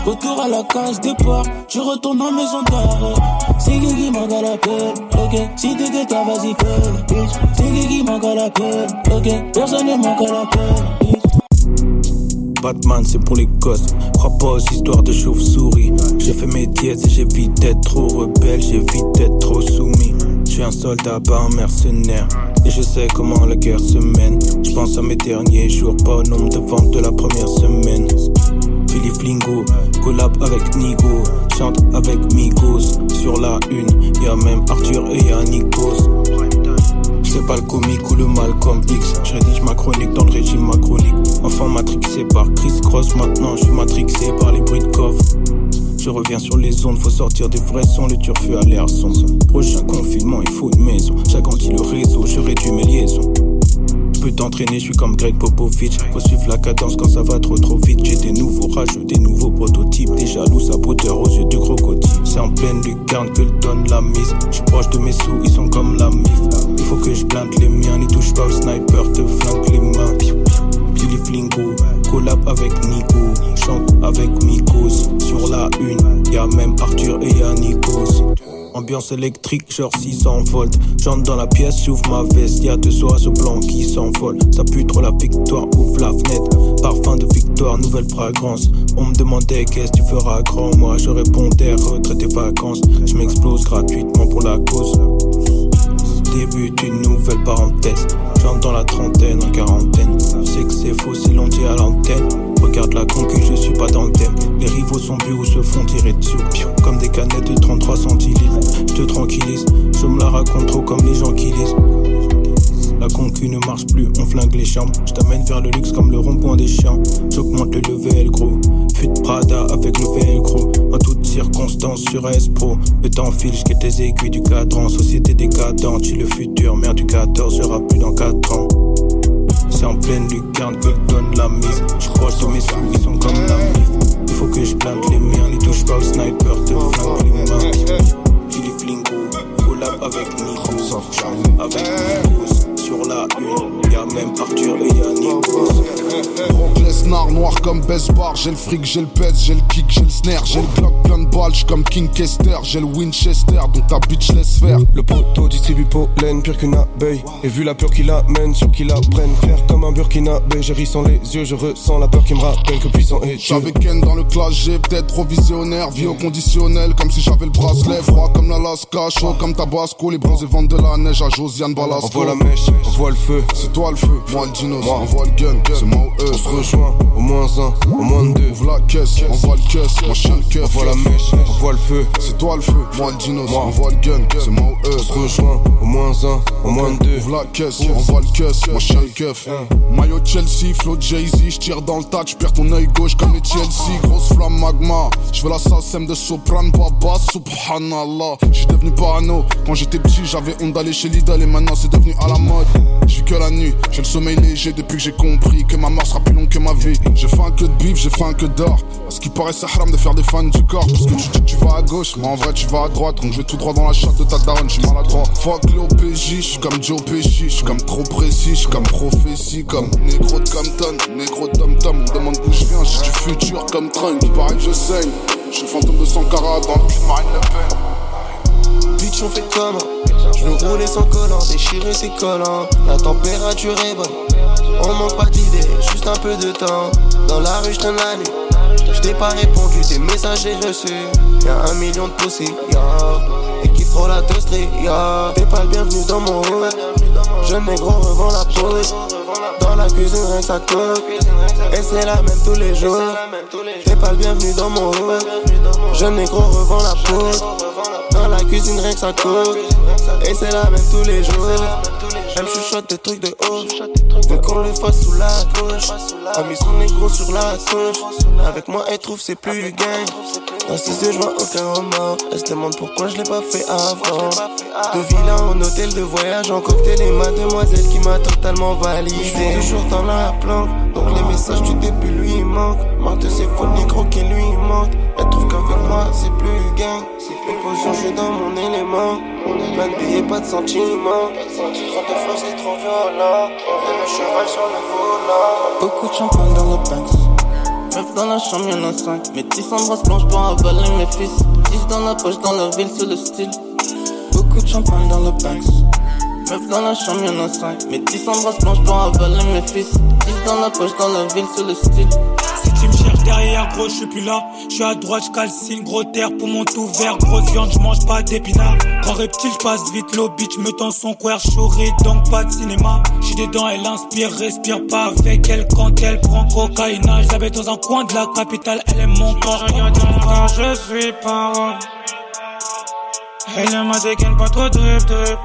Retour à la case départ, je retourne en maison d'arrêt. C'est qui qui manque à la peine, ok. Si t'étais ta vas-y fais, bitch. C'est qui qui manque à la peine, ok. Personne ne manque à la peine, bitch. Batman, c'est pour les gosses. Crois pas aux histoires de chauve-souris. J'ai fait mes diètes et j'évite d'être trop rebelle, j'évite d'être trop soumis. Je suis un soldat, pas un mercenaire. Et je sais comment la guerre se mène. Je pense à mes derniers jours, pas au nombre de ventes de la première semaine. Philippe Lingo, collab avec Nigo, chante avec Migos. Sur la une, y a même Arthur et y'a Nikos. C'est pas le comique ou le Malcolm X. Je rédige ma chronique dans le régime macronique. Enfant matrixé par Chris Cross, maintenant je suis matrixé par les bruits de coffre. Je reviens sur les ondes, faut sortir des vrais sons, le turfu à l'air son. Prochain confinement, il faut une maison. J'agrandis le réseau, je réduis mes liaisons. Je peux t'entraîner, je suis comme Greg Popovich. Faut suivre la cadence quand ça va trop trop vite. J'ai des nouveaux rageux, des nouveaux prototypes. Des jaloux saboteurs aux yeux du crocodile. C'est en pleine lucarne que le donne la mise. Je suis proche de mes sous, ils sont comme la mif. Il faut que je blinde les miens, n'y touche pas au sniper, te flanque les mains. Philippe Lingo, collab avec Nico, chante avec Mikos. Sur la une, y a même Arthur et y'a Nikos. Ambiance électrique, genre 600 volts. J'entre dans la pièce, j'ouvre ma veste. Y'a deux soirs ce blanc qui s'envole. Ça pue trop la victoire, ouvre la fenêtre. Parfum de victoire, nouvelle fragrance. On me demandait qu'est-ce que tu feras grand? Moi je répondais retraite et vacances. Je m'explose gratuitement pour la cause. Début d'une nouvelle parenthèse. J'entre dans la trentaine, en quarantaine. Je sais que c'est faux, c'est l'on dit à l'antenne. Regarde la concu, je suis pas dans le thème. Les rivaux sont bu ou se font tirer dessus. Comme des canettes de 33 centilitres. Je te tranquillise, je me la raconte trop comme les gens qui lisent. La concu ne marche plus, on flingue les chambres. Je t'amène vers le luxe comme le rond-point des chiens. J'augmente le level gros. Fut Prada avec le velcro. En toutes circonstances sur S-Pro. Le temps file, je tes aiguilles du cadran. Société décadente, j'ai le futur. Mère du 14 sera plus dans 4 ans. C'est en pleine lucarne que donne la mise. Je crois sur mes sous, ils sont comme la mif. Il faut que je les miens, n'y touche pas au sniper, te flingue les mains. Philippe Lingo, collab avec Nico, avec Nikos. Sur la une, y'a même Arthur et y'a Brock Lesnar, noir comme Besbar. J'ai le fric, j'ai le pèse, j'ai le kick, j'ai le snare. J'ai le Glock plein de balles, j'suis comme King Kester. J'ai le Winchester, donc ta bitch laisse faire. Le poteau distribue pollen, pire qu'une abeille. Et vu la peur qu'il amène, sur qu'il apprenne. Faire comme un burkinabé, j'ai ri sans les yeux, je ressens la peur qui me rappelle que puissant est. J'avais Ken dans le clash, j'ai peut-être trop visionnaire. Vie au conditionnel, comme si j'avais le bracelet. Froid comme l'Alaska, chaud comme Tabasco. Les bronzés vendent de la neige à Josiane Balasco. Envoie la mèche, envoie le feu. C'est toi le feu, moi le dinos. Envoie le gun, c'est moi eux. On se rejoint, au moins un, au moins deux. Ouvre la caisse, envoie le caisse, moi chien le caisse. Envoie la mèche, on voit le feu. C'est toi le feu, moi le dino, moi on voit le gun. C'est moi ou eux. On se rejoint au moins un, au moins deux. Ouvre la caisse, on voit le cuss, moi je le keuf. Maillot Chelsea, flow Jay-Z, je tire dans le tas, tu perds ton œil gauche comme les Chelsea. Grosse flamme magma, je veux la SACEM de Soprano, Baba, subhanallah. Je suis devenu parano, quand j'étais petit j'avais honte d'aller chez Lidl et maintenant c'est devenu à la mode. J'ai que la nuit, j'ai le sommeil léger depuis que j'ai compris que ma mort sera plus longue que ma vie. J'ai faim que de bif, j'ai faim que d'or. Ce qui paraît c'est haram de faire des fans du corps. Parce que tu dis que tu vas à gauche, mais en vrai tu vas à droite. Donc je vais tout droit dans la chatte de ta daronne, je suis maladroit. Fuck l'OPJ, je suis comme Joe Pesci, je suis comme trop précis, je suis comme prophétie, comme négro de Compton, négro de Tom Tom. On demande d'où je viens, j'ai du futur comme Trunk. Il paraît que je saigne, je suis fantôme de Sankara dans le cul de Marine Le Pen. Bitch, on fait comment Je veux rouler sans collant, déchirer ses collants. La température est bonne. On manque pas d'idées, juste un peu de temps. Dans la rue, je la nuit. Je t'ai pas répondu, des messages j'ai reçus. Y'a un million de poussées, ya. Et qui frôle la toasterie, ya. T'es pas le bienvenu dans mon hood. Jeune négro revend la pause. Dans la cuisine, rien que ça coque. Et c'est la même tous les jours. T'es pas le bienvenu dans mon hood. Jeune négro revend la pause. Dans la cuisine, rien que ça coque. Et c'est la même tous les jours. Elle chuchote des trucs de haut. Veut qu'on le fasse sous la couche. A mis son négro sur la touche. Avec moi, elle trouve c'est plus du gang. Dans ses yeux, je aucun remords. Elle se demande pourquoi je l'ai pas fait avant. De villa en hôtel de voyage, en cocktail et mademoiselle qui m'a totalement validé. Je toujours dans la planque, donc les messages du début lui il manque. De ses faux négros qui lui mentent. Elle trouve c'est plus gang. Une potion, je suis dans mon élément. Pas de billets, pas de sentiments. Trop de flow, c'est trop violent. Et le cheval sur le volant. Beaucoup de champagne dans le Banks. Meuf dans la chambre, y'en a 5. Mes 10 embrasses blanches pour avaler mes fils. 10 dans la poche, dans la ville, c'est le style. Beaucoup de champagne dans le Banks. Meuf dans la chambre, y'en a 5. Mes 10 embrasses blanches pour avaler mes fils. 10 dans la poche, dans la ville, c'est le style. Si tu me derrière, gros, je suis plus là. Je suis à droite, je calcine, gros terre pour mon tout vert. Grosse viande, je mange pas d'épinards. Grand reptile, je passe vite, l'eau bitch me tend son coeur, choré, donc pas de cinéma. J'suis dedans, elle inspire, respire pas avec elle quand elle prend cocaïna. J'habite dans un coin de la capitale, elle aime mon corps. Quand je suis pas rond. Elle ne m'a dégaine pas trop drip drip.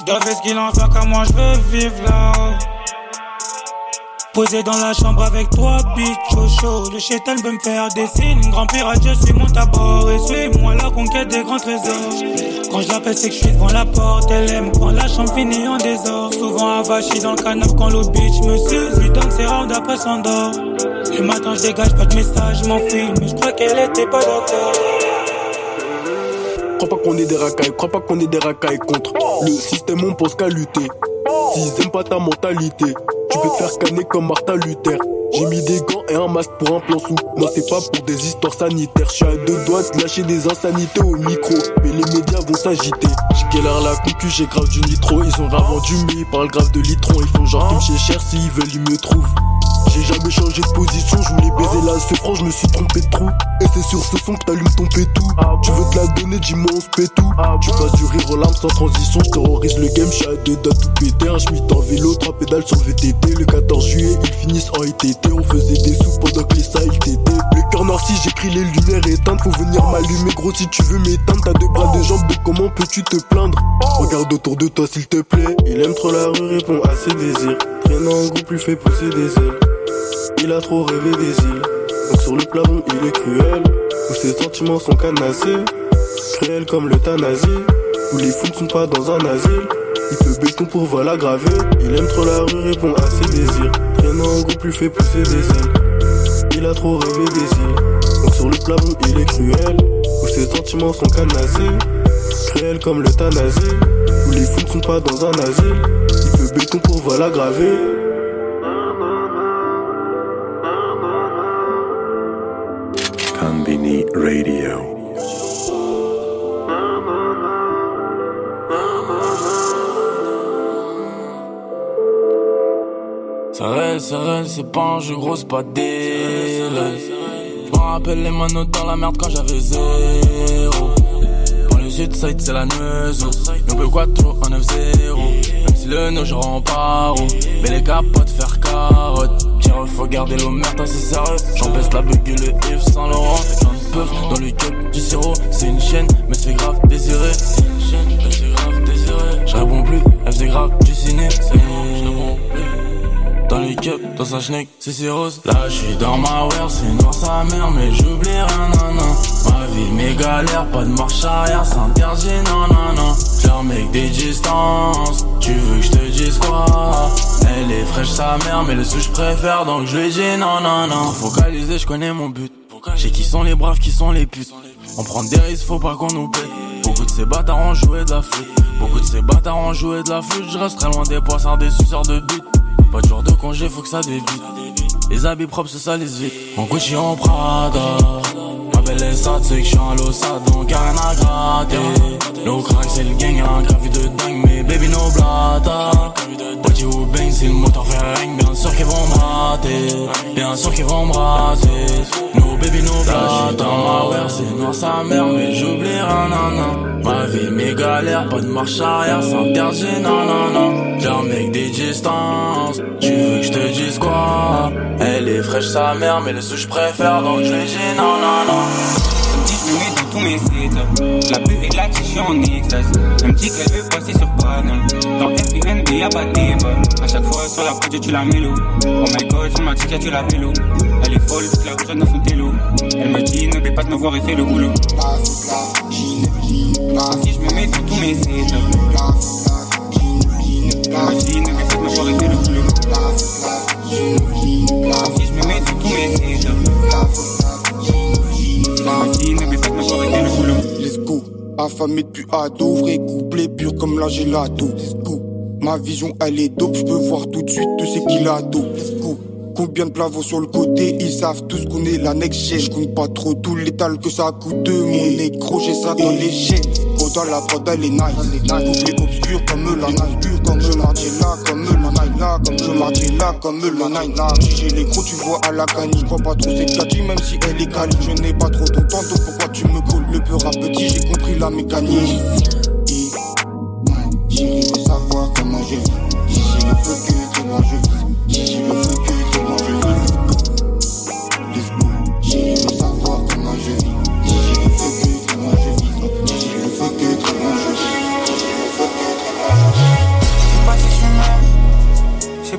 J'dois faire ce qu'il en fait, car moi je veux vivre là-haut. Posé dans la chambre avec toi, bitch, chaud chaud. Le chétan veut me faire des signes. Grand pirate, je suis mon tabord. Et suis-moi la conquête des grands trésors. Quand je l'appelle, c'est que je suis devant la porte. Elle aime quand la chambre finit en désordre. Souvent avachi dans le canapé quand l'autre bitch me suce. Lui donne ses rounds après s'endort. Le matin, je dégage pas de message, m'enfuis. Mais je crois qu'elle était pas d'accord. Crois pas qu'on est des racailles, crois pas qu'on est des racailles contre le système, on pense qu'à lutter. S'ils aiment pas ta mentalité, tu peux te faire canner comme Martin Luther. J'ai mis des gants et un masque pour un plan sous. Non, c'est pas pour des histoires sanitaires. Je suis à deux doigts de lâcher des insanités au micro. Mais les médias vont s'agiter. L'air la concu, j'ai grave du nitro. Ils ont grave vendu, mais ils parlent grave de litron. Ils font genre qu'ils me cher s'ils veulent, ils me trouvent. J'ai jamais changé de position, je voulais baiser là, c'est franc, je me suis trompé de trou. Et c'est sur ce son que t'allumes ton pétou. Tu veux te la donner, dis-moi on se pète tout. Tu passes du rire aux larmes sans transition, je terrorise le game, je suis à deux doigts tout péter. Un schmitt en vélo, trois pédales sur VTT. Le 14 juillet, ils finissent en ITT. On faisait des sous pendant que les salles t'étaient. Le cœur noir si j'écris les lumières éteintes, faut venir m'allumer gros si tu veux m'éteindre. T'as deux bras, deux jambes, donc comment peux-tu te plaindre? Regarde autour de toi s'il te plaît. Il aime trop la rue, répond à ses désirs. Traînant en groupe lui fait pousser des ailes. Il a trop rêvé des îles. Donc sur le plafond, il est cruel. Où ses sentiments sont canassés. Cruel comme l'euthanasie. Où les fous ne sont pas dans un asile. Il peut béton pour vol aggravé. Il aime trop la rue, répond à ses désirs. Traînant en groupe lui fait pousser des ailes. Il a trop rêvé des îles. Donc sur le plafond, il est cruel. Où ses sentiments sont canassés. Cruel comme l'euthanasie. Où les fous ne sont pas dans un asile. Il peut béton pour vol aggravé. Radio. Ça reste, c'est pas un jeu gros, c'est pas Je me rappelle les manos dans la merde quand j'avais zéro. Pour de side, c'est la neuse. Double quattro, en 9-0. Même si le nœud, je rends pas Mais les capotes faire carotte. Tire, faut garder l'eau merde, c'est sérieux. J'en baisse la bugue le if sans Laurent. Dans le cup du sirop. C'est une chaîne, mais c'est grave désiré. C'est une chaîne, mais c'est grave désiré. Je réponds plus, elle faisait grave du ciné. Dans les cups, dans sa schneck, c'est si rose. Là, je suis dans ma wear, c'est noir sa mère, mais j'oublie rien, non, non. Ma vie, mes galères, pas de marche arrière, c'est interdit, non, non, non. Genre, mec, des distances, tu veux que je te dise quoi? Elle est fraîche sa mère, mais le sous je préfère, donc je lui dis non, non, non. Focalisé, je connais mon but. J'ai qui sont les braves, qui sont les putes. On prend des risques, faut pas qu'on nous paye. Beaucoup de ces bâtards ont joué de la flûte. Beaucoup de ces bâtards ont joué de la flûte. Je reste très loin des poissons, des suceurs de but. Pas de jour de congé, faut que ça débute. Les habits propres se salissent vite. En Gucci, en Prada. Ma belle est sad, c'est que je suis un lossade, donc rien à gratter. No crack, c'est le gang, un gravi de dingue, mais baby, no blata. Body ou bang, c'est le moteur fait ring, bien sûr qu'ils vont me rater. Bien sûr qu'ils vont me rater. No baby, no blata. dans ma wear, c'est noir sa mère, mais j'oublie rien, non, non. Ma vie, mes galères, pas de marche arrière, c'est interdit, non. Genre, mec, des distances. Tu veux que je te dise quoi? Elle est fraîche sa mère, mais le sous je préfère, donc je lui dis non, tous mes sites. La pub et la tige, en extase Elle me dit qu'elle veut passer sur panel Dans FPNB y'a pas de débat. A chaque fois sur la projet tu la mélo Oh my god sur ma ticket tu la vélo Elle est folle, la dans son Elle me dit ne pas me voir et fais le boulot. Si je me mets mes Elle me dit pas me voir et le boulot Si je me mets dans tous mes. Affamé depuis ado, vrai couplet pur comme la gelato. Ma vision elle est dope, je peux voir tout de suite tout ce qu'il a dos. Combien de plavos sur le côté, ils savent tous qu'on est la next. Je compte pas trop tout l'étal que ça coûte. Mon négro, j'ai ça dans les chaînes. Dans la prod, elle est nice. Couplet obscur comme la. Pur comme je là, comme la night là. Comme je là, comme night là. Si j'ai les gros, tu vois à la gagne. Je crois pas trop c'est Kadji, même si elle est quali. Je n'ai pas trop ton temps, donc pourquoi tu me colles le peur à petit, j'ai compris la mécanique. Veut savoir comment je vis. J'ai le feu que comment je vis. J'ai le feu que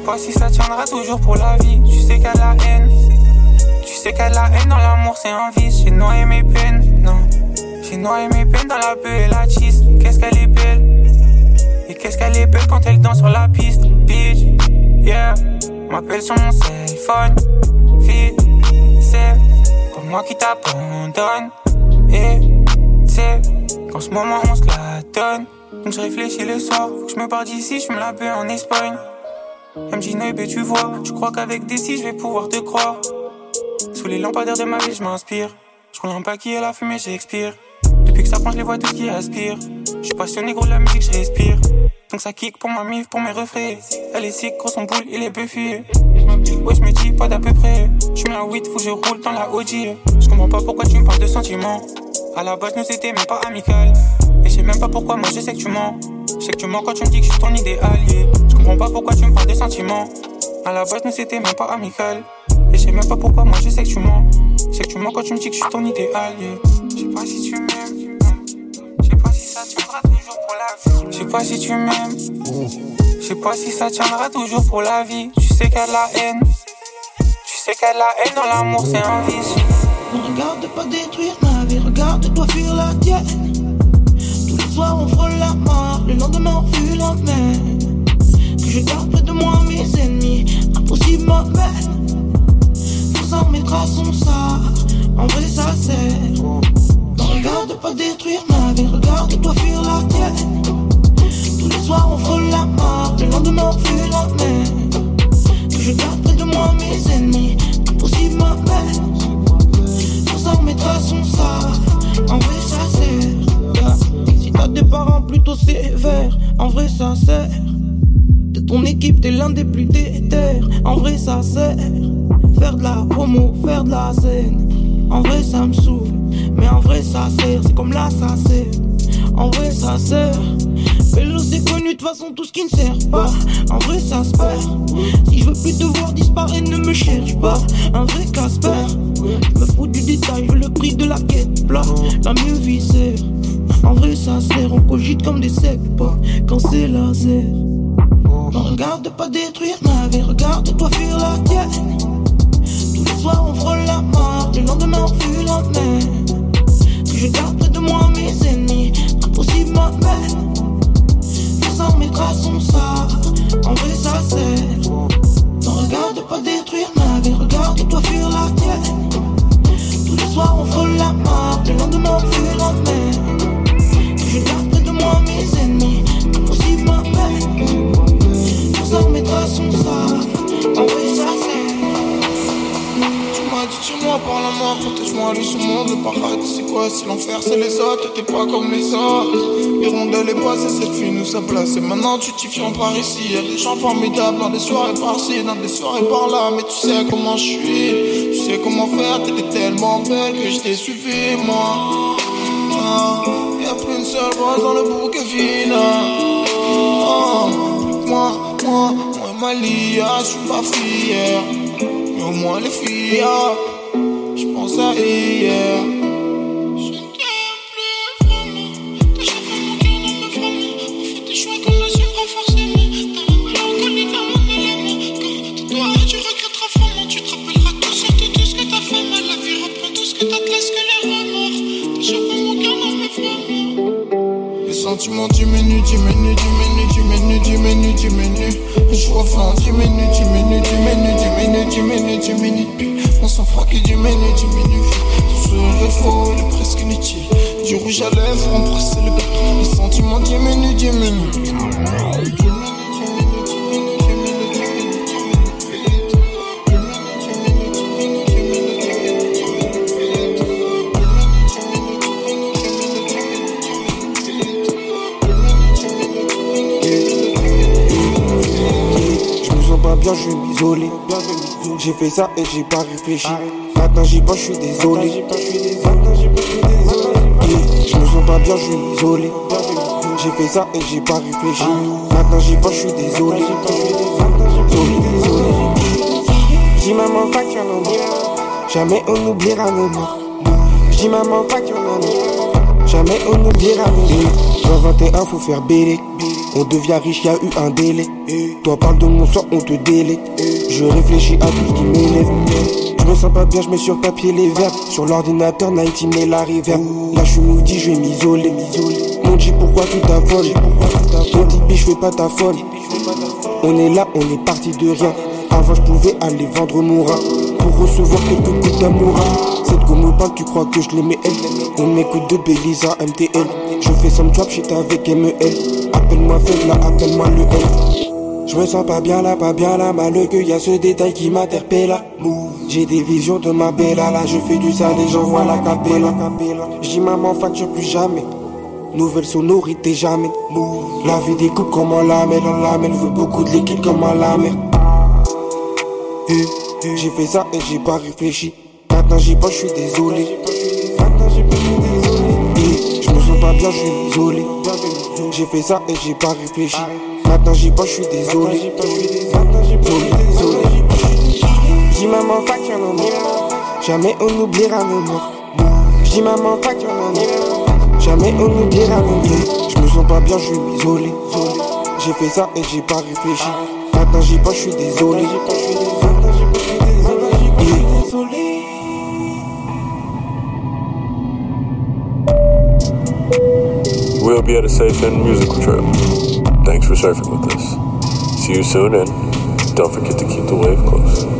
pas si ça tiendra toujours pour la vie. Tu sais qu'elle a haine. Tu sais qu'elle a haine dans l'amour, c'est un vice. J'ai noyé mes peines, non. J'ai noyé mes peines dans la peur et la cheese. Qu'est-ce qu'elle est belle. Et qu'est-ce qu'elle est belle quand elle danse sur la piste, bitch. Yeah. M'appelle sur mon cell phone. Fille, c'est pour moi qui t'abandonne. Et c'est qu'en ce moment on se la donne. Donc je réfléchis le soir, faut que je me parte d'ici, je me la paix en Espagne. Elle me dit Noébé, tu vois, tu crois qu'avec des si je vais pouvoir te croire. Sous les lampadaires de ma vie, je m'inspire. Je roule un paquet à la fumée, j'expire. Depuis que ça prend, je les vois tous qui aspirent. Je suis passionné, gros, la musique, je. Donc ça kick pour ma mif, pour mes refrains. Elle est sick, gros, son boule, il est buffy. Ouais, je me dis pas d'à peu près. Je me la weed, faut que je roule dans la OG. Je comprends pas pourquoi tu me parles de sentiments. À la base, nous c'était même pas amical. Et je sais même pas pourquoi, moi je sais que tu mens. Je sais que tu mens quand tu me dis que je suis ton idéal. Comprends pas pourquoi tu me parles de sentiments. À la base, nous c'était même pas amical. Et je sais même pas pourquoi, moi je sais que tu mens. Je sais que tu mens quand tu me dis que je suis ton idéal. Je sais pas si tu m'aimes. Je sais pas si ça tiendra toujours pour la vie. Je sais pas si tu m'aimes. Je sais pas si ça tiendra toujours pour la vie. Tu sais qu'elle a haine. Tu sais qu'elle a haine dans l'amour, c'est un vice. Ne regarde pas détruire ma vie, regarde-toi fuir la tienne. Tous les soirs on frôle la mort, le lendemain on fuit la. Je garde près de moi mes ennemis, impossible m'amène. Pour s'en mettre à son sort, en vrai ça sert. Regarde pas détruire ma vie, regarde-toi fuir la tienne. Tous les soirs on frôle la mort, le lendemain on fuit la mer. Que je garde près de moi mes ennemis, impossible m'amène. Pour s'en mettre à son sort, en vrai ça sert. Si t'as des parents plutôt sévères, en vrai ça sert. Ton équipe, t'es l'un des plus déter, en vrai ça sert. Faire de la promo, faire de la scène, en vrai ça me saoule. Mais en vrai ça sert, c'est comme là ça. En vrai ça sert. Vélo c'est connu, de façon tout ce qui ne sert pas. En vrai ça se perd. Si je veux plus te voir disparaître, ne me cherche pas. Un vrai Casper. Je me fous du détail je veux le prix de la quête plat, la mieux visée. En vrai, ça sert, on cogite comme des secs, pas quand c'est laser. Non, regarde pas détruire ma vie, regarde-toi fuir la tienne. Tous les soirs, on frôle la mort, le lendemain, on fuit la mer. Que je garde près de moi mes ennemis, impossible ma peine. Sans mes traces, on ça, en vrai, ça sert. Non, regarde pas détruire ma vie, regarde-toi fuir la tienne. Tous les soirs, on frôle la mort, le lendemain, on fuit la mer. Que je garde près de moi mes ennemis, par la mort, protège-moi de ce monde, le paradis c'est quoi? Si l'enfer c'est les autres, t'es pas comme les autres. Hirondelle est passée, cette fille nous a placé Maintenant tu t'y fies par ici, y'a des gens formidables Dans des soirées par-ci, dans des soirées par-là. Mais tu sais comment je suis, tu sais comment faire T'étais tellement belle que je t'ai suivi moi. Ah, Y'a plus une seule rose dans le bouquet final ah, Moi, moi, moi et Malia, je suis pas fier mais au moins les filles, ah, pense à hier. Sentiments diminuent, diminuent, diminuent, diminuent, diminuent, diminuent. Je refais diminue, diminue, diminue, diminue, diminue, diminue. On s'en froid qui diminue, diminue. Tout serait faux, il est presque inutile. Du rouge à lèvres, presse le bec. Les sentiments diminuent, diminuent. Bien, je vais m'isoler. J'ai fait ça et j'ai pas réfléchi. Maintenant j'y pense, je suis désolé. Je me sens pas bien, je vais m'isoler. J'ai fait ça et j'ai pas réfléchi. Maintenant j'y pense, je suis désolé. Dis maman pas qu'il y en a Jamais on oubliera nos morts. Dis maman pas qu'il y en a Jamais on oubliera nos morts. Dans 21 faut faire bélé. On devient riche, y a eu un délai. Toi parle de mon sang, on te délai. Je réfléchis à tout ce qui m'élève. Je me sens pas bien, je mets sur papier les verbes. Sur l'ordinateur, 19 met la reverb. Là je suis maudit, je vais m'isoler. Mon dit pourquoi tu t'affoles? Ton tipi, je fais pas ta folle. On est là, on est parti de rien. Avant je pouvais aller vendre mon rat Pour recevoir quelques coups d'amour Cette gomme parle, tu crois que je l'aimais elle? On m'écoute de Belisa MTL Je fais some trap shit avec MEL Appelle-moi faible, appelle-moi le L. Je me sens pas bien là, pas bien là, malheureux qu'il y a ce détail qui m'interpelle. J'ai des visions de ma bella là, je fais du sale et j'envoie la capella. Je dis maman facture plus jamais. Nouvelle sonorité jamais. La vie découpe comme on la met, on la met, veut beaucoup de liquide comme on la mer Eh, eh, J'ai fait ça et j'ai pas réfléchi. Maintenant j'y pense, je suis désolé. Eh, Je me sens pas bien, je suis isolé J'ai fait ça et j'ai pas réfléchi. Maintenant j'y pense, je suis désolé. Désolé, désolé. Dis maman pas qu'il y en a Jamais on oubliera nos morts. Dis maman pas qu'il y en a Jamais on oubliera nos morts. Je me sens pas bien, je suis isolé J'ai fait ça et j'ai pas réfléchi. Maintenant j'y pense, je suis désolé We'll be at a safe and musical trip. Thanks for surfing with us. See you soon, and don't forget to keep the wave close.